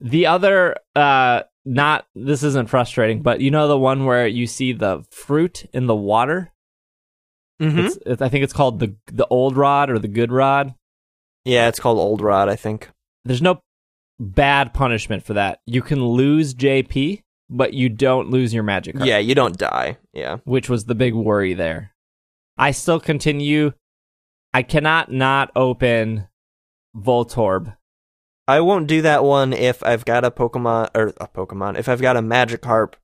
The other, uh, not, this isn't frustrating, but you know the one where you see the fruit in the water? Mhm. It's, it's, I think it's called the, the old rod or the good rod. Yeah, it's called Old Rod, I think. There's no bad punishment for that. You can lose JP, but you don't lose your magic. card. Yeah, you don't die. Yeah. which was the big worry there. I still continue. I cannot not open Voltorb. I won't do that one if I've got a Pokemon or a Pokemon. If I've got a Magikarp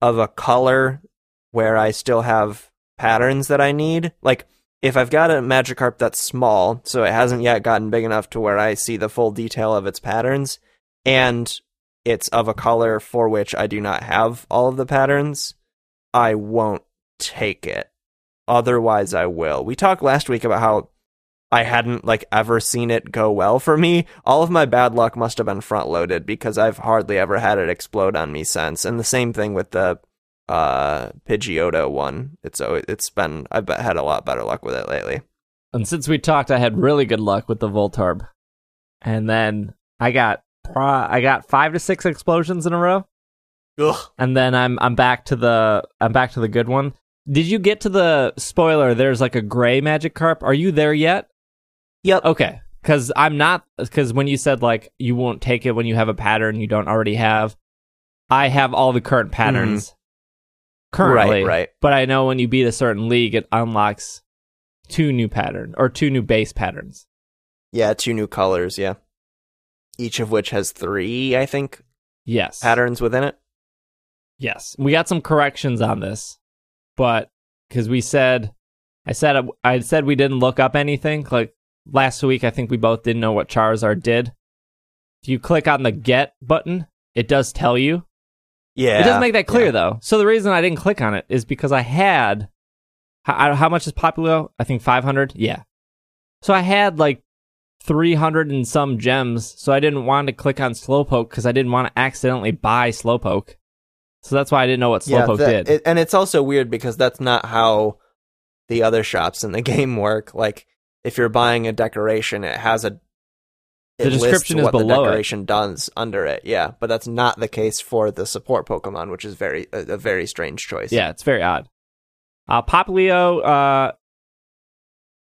of a color where I still have patterns that I need. Like if I've got a Magikarp that's small, so it hasn't yet gotten big enough to where I see the full detail of its patterns, and it's of a color for which I do not have all of the patterns, I won't take it. Otherwise, I will. We talked last week about how I hadn't like ever seen it go well for me. All of my bad luck must have been front loaded because I've hardly ever had it explode on me since. And the same thing with the uh Pidgeotto one. It's so it's been I've had a lot better luck with it lately. And since we talked, I had really good luck with the Voltorb. And then I got pro- I got five to six explosions in a row. Ugh. And then I'm I'm back to the I'm back to the good one. Did you get to the spoiler? There's like a gray Magikarp. Are you there yet? Yep. Okay, because I'm not. Because when you said like you won't take it when you have a pattern you don't already have, I have all the current patterns currently. Right, right. But I know when you beat a certain league, it unlocks two new pattern or two new base patterns. Yeah, two new colors, yeah. Each of which has three, I think, Yes, patterns within it. Yes, we got some corrections on this, but because we said, I said I said we didn't look up anything. Like last week, I think we both didn't know what Charizard did. If you click on the get button, it does tell you. Yeah. it doesn't make that clear yeah. though. So the reason I didn't click on it is because I had how, how much is Popplio? I think five hundred. Yeah. So I had like three hundred and some gems. So I didn't want to click on Slowpoke because I didn't want to accidentally buy Slowpoke. So that's why I didn't know what Slowpoke that- did. it- and it's also weird because that's not how the other shops in the game work. Like if you're buying a decoration, it has a The it lists description is what the below it. decoration does under it. Yeah, but that's not the case for the support Pokemon, which is very a, a very strange choice. Yeah, it's very odd. Uh, Popplio uh,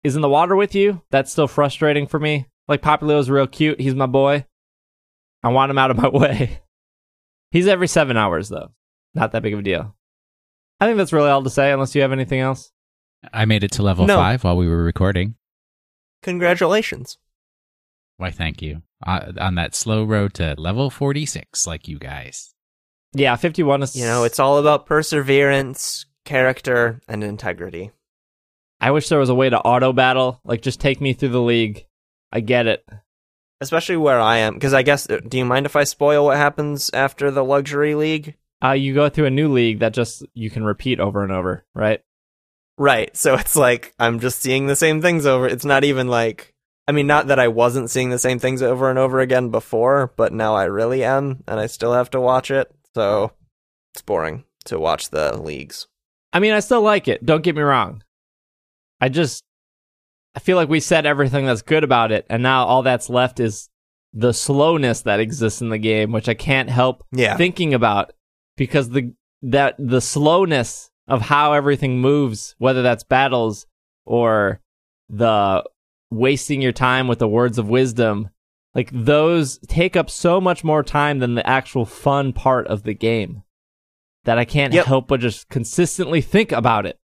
is in the water with you. That's still frustrating for me. Like Popplio's real cute. He's my boy. I want him out of my way. He's every seven hours though. Not that big of a deal. I think that's really all to say, unless you have anything else. I made it to level No. five while we were recording. Congratulations. Why, thank you. Uh, on that slow road to level 46, like you guys. Yeah, fifty-one is. You know, it's all about perseverance, character, and integrity. I wish there was a way to auto battle. Like, just take me through the league. I get it. Especially where I am, because I guess. uh, Do you mind if I spoil what happens after the luxury league? Uh, you go through a new league that just you can repeat over and over, right? Right. So it's like I'm just seeing the same things over. It's not even like I mean, not that I wasn't seeing the same things over and over again before, but now I really am, and I still have to watch it. So it's boring to watch the leagues. I mean, I still like it. Don't get me wrong. I just I feel like we said everything that's good about it, and now all that's left is the slowness that exists in the game, which I can't help Yeah. thinking about because the that the slowness of how everything moves, whether that's battles or the wasting your time with the words of wisdom, like those take up so much more time than the actual fun part of the game that I can't Yep. help but just consistently think about it.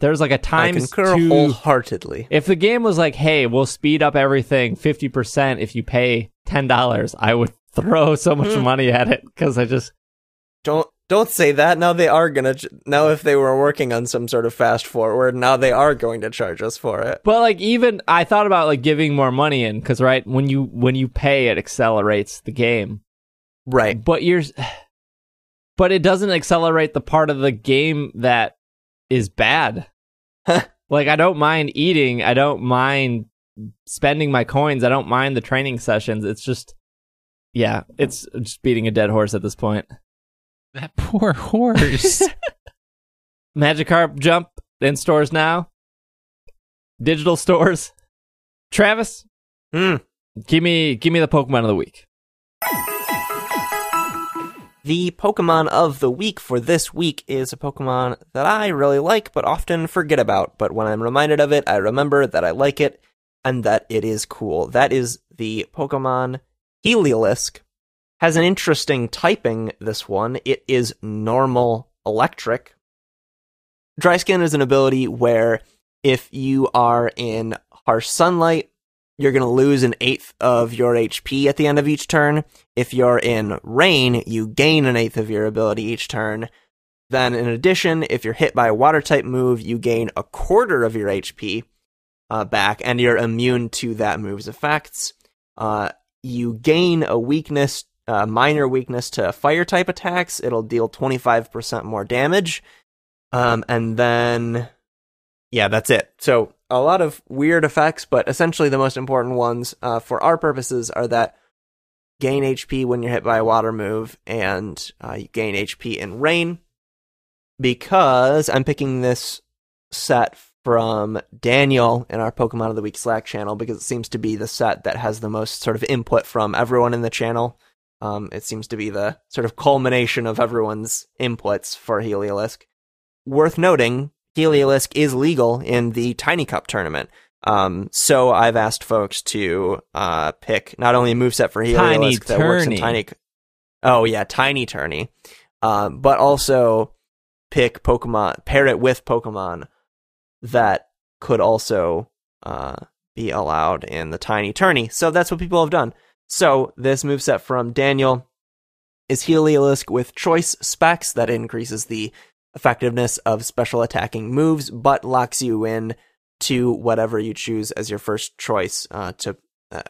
There's like a time two. wholeheartedly. If the game was like, "Hey, we'll speed up everything 50% if you pay $10," I would throw so much Hmm. money at it cuz I just Don't don't say that. Now they are gonna. ch- Now if they were working on some sort of fast forward, now they are going to charge us for it. But like even I thought about like giving more money in cuz right, when you when you pay it accelerates the game. Right. But you're but it doesn't accelerate the part of the game that is bad. like I don't mind eating, I don't mind spending my coins, I don't mind the training sessions. It's just yeah, it's just beating a dead horse at this point. That poor horse. Magikarp Jump in stores now. Digital stores. Travis, Hmm. give me give me the Pokemon of the week. The Pokemon of the week for this week is a Pokemon that I really like but often forget about. But when I'm reminded of it, I remember that I like it and that it is cool. That is the Pokemon Heliolisk. Has an interesting typing, this one. It is normal electric. Dry Skin is an ability where if you are in harsh sunlight, you're going to lose an eighth of your HP at the end of each turn. If you're in rain, you gain an eighth of your ability each turn. Then, in addition, if you're hit by a water type move, you gain a quarter of your HP uh, back, and you're immune to that move's effects. Uh, you gain a weakness, uh, minor weakness to fire type attacks. It'll deal 25% more damage. Um, and then, yeah, that's it. So, a lot of weird effects, but essentially the most important ones uh, for our purposes are that gain HP when you're hit by a water move, and uh, you gain HP in rain. Because I'm picking this set from Daniel in our Pokemon of the Week Slack channel because it seems to be the set that has the most sort of input from everyone in the channel. Um, it seems to be the sort of culmination of everyone's inputs for Heliolisk. Worth noting, Heliolisk is legal in the Tiny Cup tournament. Um, so I've asked folks to uh, pick not only a moveset for Heliolisk Tiny that works in. Tiny. Oh yeah, Tiny Tourney, um, but also pick Pokemon, pair it with Pokemon that could also uh, be allowed in the Tiny Tourney. So that's what people have done. So this moveset from Daniel is Heliolisk with choice specs that increases the effectiveness of special attacking moves, but locks you in to whatever you choose as your first choice uh, to uh,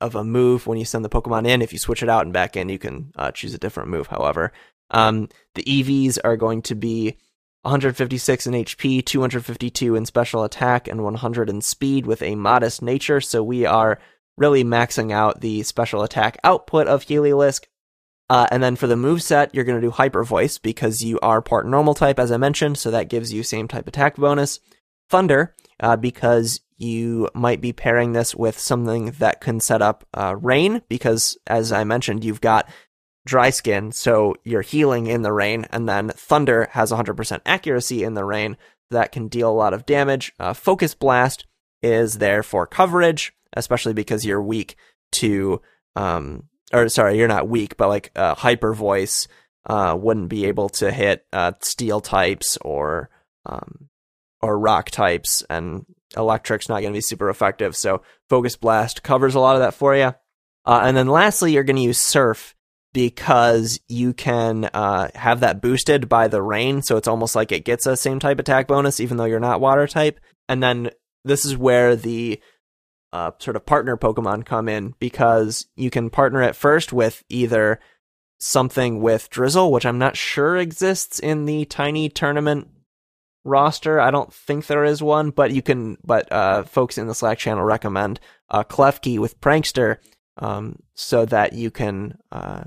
of a move when you send the Pokemon in. If you switch it out and back in, you can uh, choose a different move. However, um, the EVs are going to be 156 in HP, 252 in special attack, and 100 in speed with a modest nature. So we are really maxing out the special attack output of Heliolisk. Uh, and then for the move set, you're going to do Hyper Voice because you are part normal type, as I mentioned, so that gives you same type attack bonus. Thunder, uh, because you might be pairing this with something that can set up uh, rain because, as I mentioned, you've got dry skin, so you're healing in the rain, and then thunder has 100% accuracy in the rain that can deal a lot of damage. Uh, Focus Blast is there for coverage, especially because you're weak to, um, or sorry, you're not weak, but like uh, Hyper Voice uh, wouldn't be able to hit uh, steel types or um, or rock types, and electric's not going to be super effective. So Focus Blast covers a lot of that for you. Uh, and then lastly, you're going to use Surf because you can uh, have that boosted by the rain. So it's almost like it gets a same type attack bonus, even though you're not water type. And then this is where the uh, sort of partner Pokemon come in because you can partner it first with either something with Drizzle, which I'm not sure exists in the tiny tournament roster. I don't think there is one, but you can. But uh, folks in the Slack channel recommend uh, Klefki with Prankster, um, so that you can uh,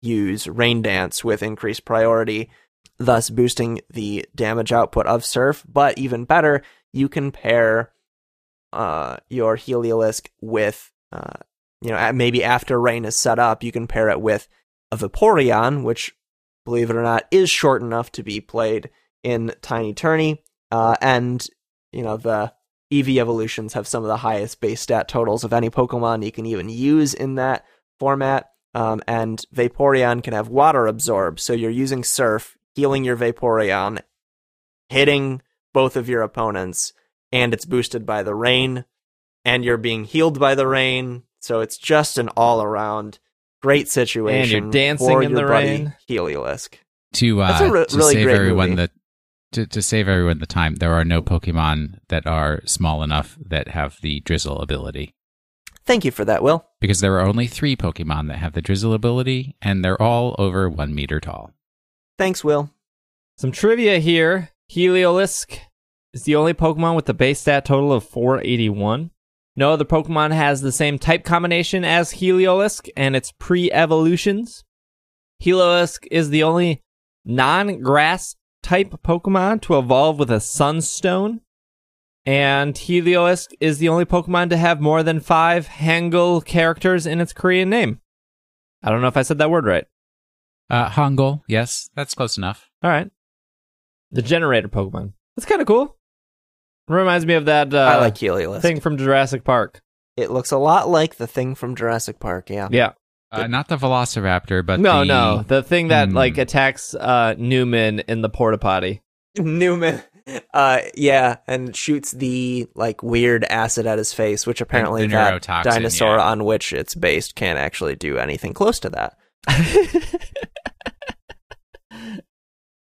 use Rain Dance with increased priority, thus boosting the damage output of Surf. But even better, you can pair uh, your Heliolisk with, uh, you know, maybe after Rain is set up, you can pair it with a Vaporeon, which, believe it or not, is short enough to be played in Tiny Tourney. Uh, and, you know, the Eevee evolutions have some of the highest base stat totals of any Pokemon you can even use in that format. Um, and Vaporeon can have water absorb, so you're using Surf, healing your Vaporeon, hitting both of your opponents, and it's boosted by the rain, and you're being healed by the rain. So it's just an all around great situation. And you're dancing for in your the buddy rain. Heliolisk. To That's uh, a re- to really save great everyone movie. the to, to save everyone the time, there are no Pokemon that are small enough that have the drizzle ability. Thank you for that, Will. Because there are only three Pokemon that have the drizzle ability, and they're all over one meter tall. Thanks, Will. Some trivia here. Heliolisk is the only Pokemon with the base stat total of 481. No other Pokemon has the same type combination as Heliolisk and its pre-evolutions. Heliolisk is the only non-grass type Pokemon to evolve with a Sunstone. And Heliolisk is the only Pokemon to have more than five Hangul characters in its Korean name. I don't know if I said that word right. Uh, Hangul, yes, that's close enough. All right. The generator Pokemon. That's kind of cool. Reminds me of that uh, I like Heliolisk. thing from Jurassic Park. It looks a lot like the thing from Jurassic Park, yeah. Yeah. Uh, not the Velociraptor, but no, the, no. The thing that Hmm. like attacks uh, Newman in the porta potty. Newman. Uh, yeah, and shoots the like weird acid at his face, which apparently the that dinosaur yeah. on which it's based can't actually do anything close to that.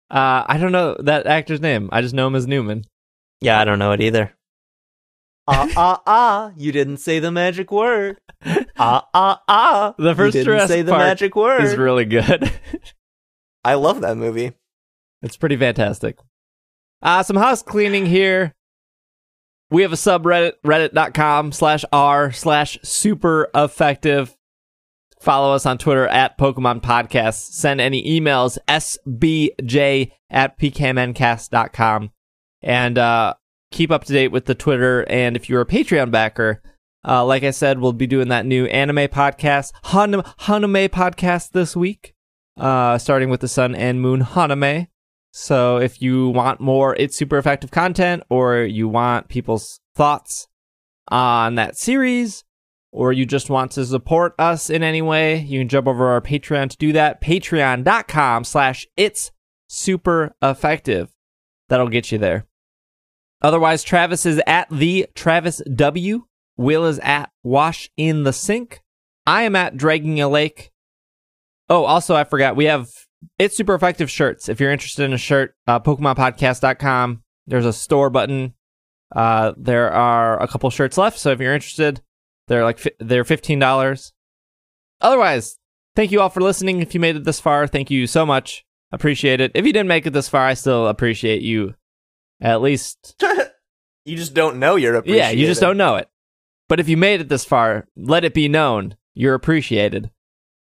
Uh, I don't know that actor's name. I just know him as Newman. Yeah, I don't know it either. Ah ah ah! You didn't say the magic word. Ah ah ah! The first you didn't say the magic word. Is really good. I love that movie. It's pretty fantastic. Uh, some house cleaning here. We have a subreddit, reddit.com slash r slash super effective. Follow us on Twitter at Pokemon Podcast. Send any emails, sbj at pkmncast.com. And uh, keep up to date with the Twitter. And if you're a Patreon backer, uh, like I said, we'll be doing that new anime podcast, Han- Haname podcast this week, uh, starting with the Sun and Moon Haname. So if you want more It's Super Effective content, or you want people's thoughts on that series, or you just want to support us in any way, you can jump over our Patreon to do that. Patreon.com slash It's Super Effective. That'll get you there. Otherwise, Travis is at the Travis W. Will is at Wash in the Sink. I am at Dragging a Lake. Oh, also, I forgot. We have It's Super Effective shirts. If you're interested in a shirt, uh, PokemonPodcast.com. There's a store button. Uh, there are a couple shirts left. So if you're interested, they're like, they're $15. Otherwise, thank you all for listening. If you made it this far, thank you so much. Appreciate it. If you didn't make it this far, I still appreciate you. At least you just don't know you're appreciated. yeah, you just don't know it. But if you made it this far, let it be known you're appreciated.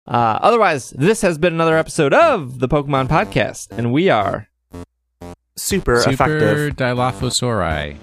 Uh, otherwise, this has been another episode of the Pokemon Podcast, and we are Super, Super effective. Dilophosauri.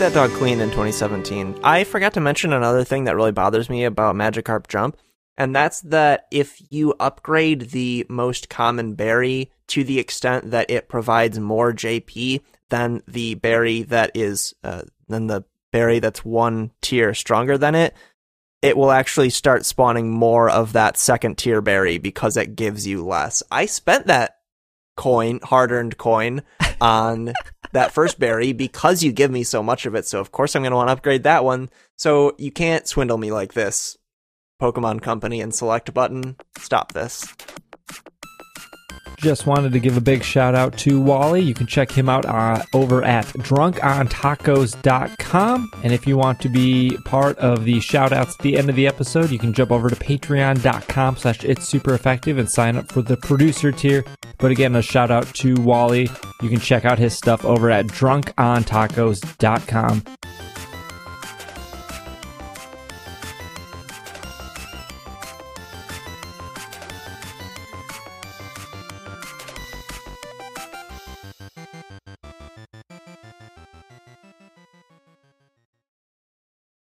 That dog clean in 2017. I forgot to mention another thing that really bothers me about Magikarp Jump, and that's that if you upgrade the most common berry to the extent that it provides more JP than the berry that is uh, than the berry that's one tier stronger than it, it will actually start spawning more of that second tier berry because it gives you less. I spent that coin, hard earned coin, on that first berry because you give me so much of it. So of course I'm going to want to upgrade that one. So you can't swindle me like this. Pokemon Company and select button. Stop this. Just wanted to give a big shout out to Wally. You can check him out uh, over at drunkontacos.com. And if you want to be part of the shout outs at the end of the episode, you can jump over to patreon.com slash it's super effective and sign up for the producer tier. But again, a shout out to Wally. You can check out his stuff over at drunkontacos.com.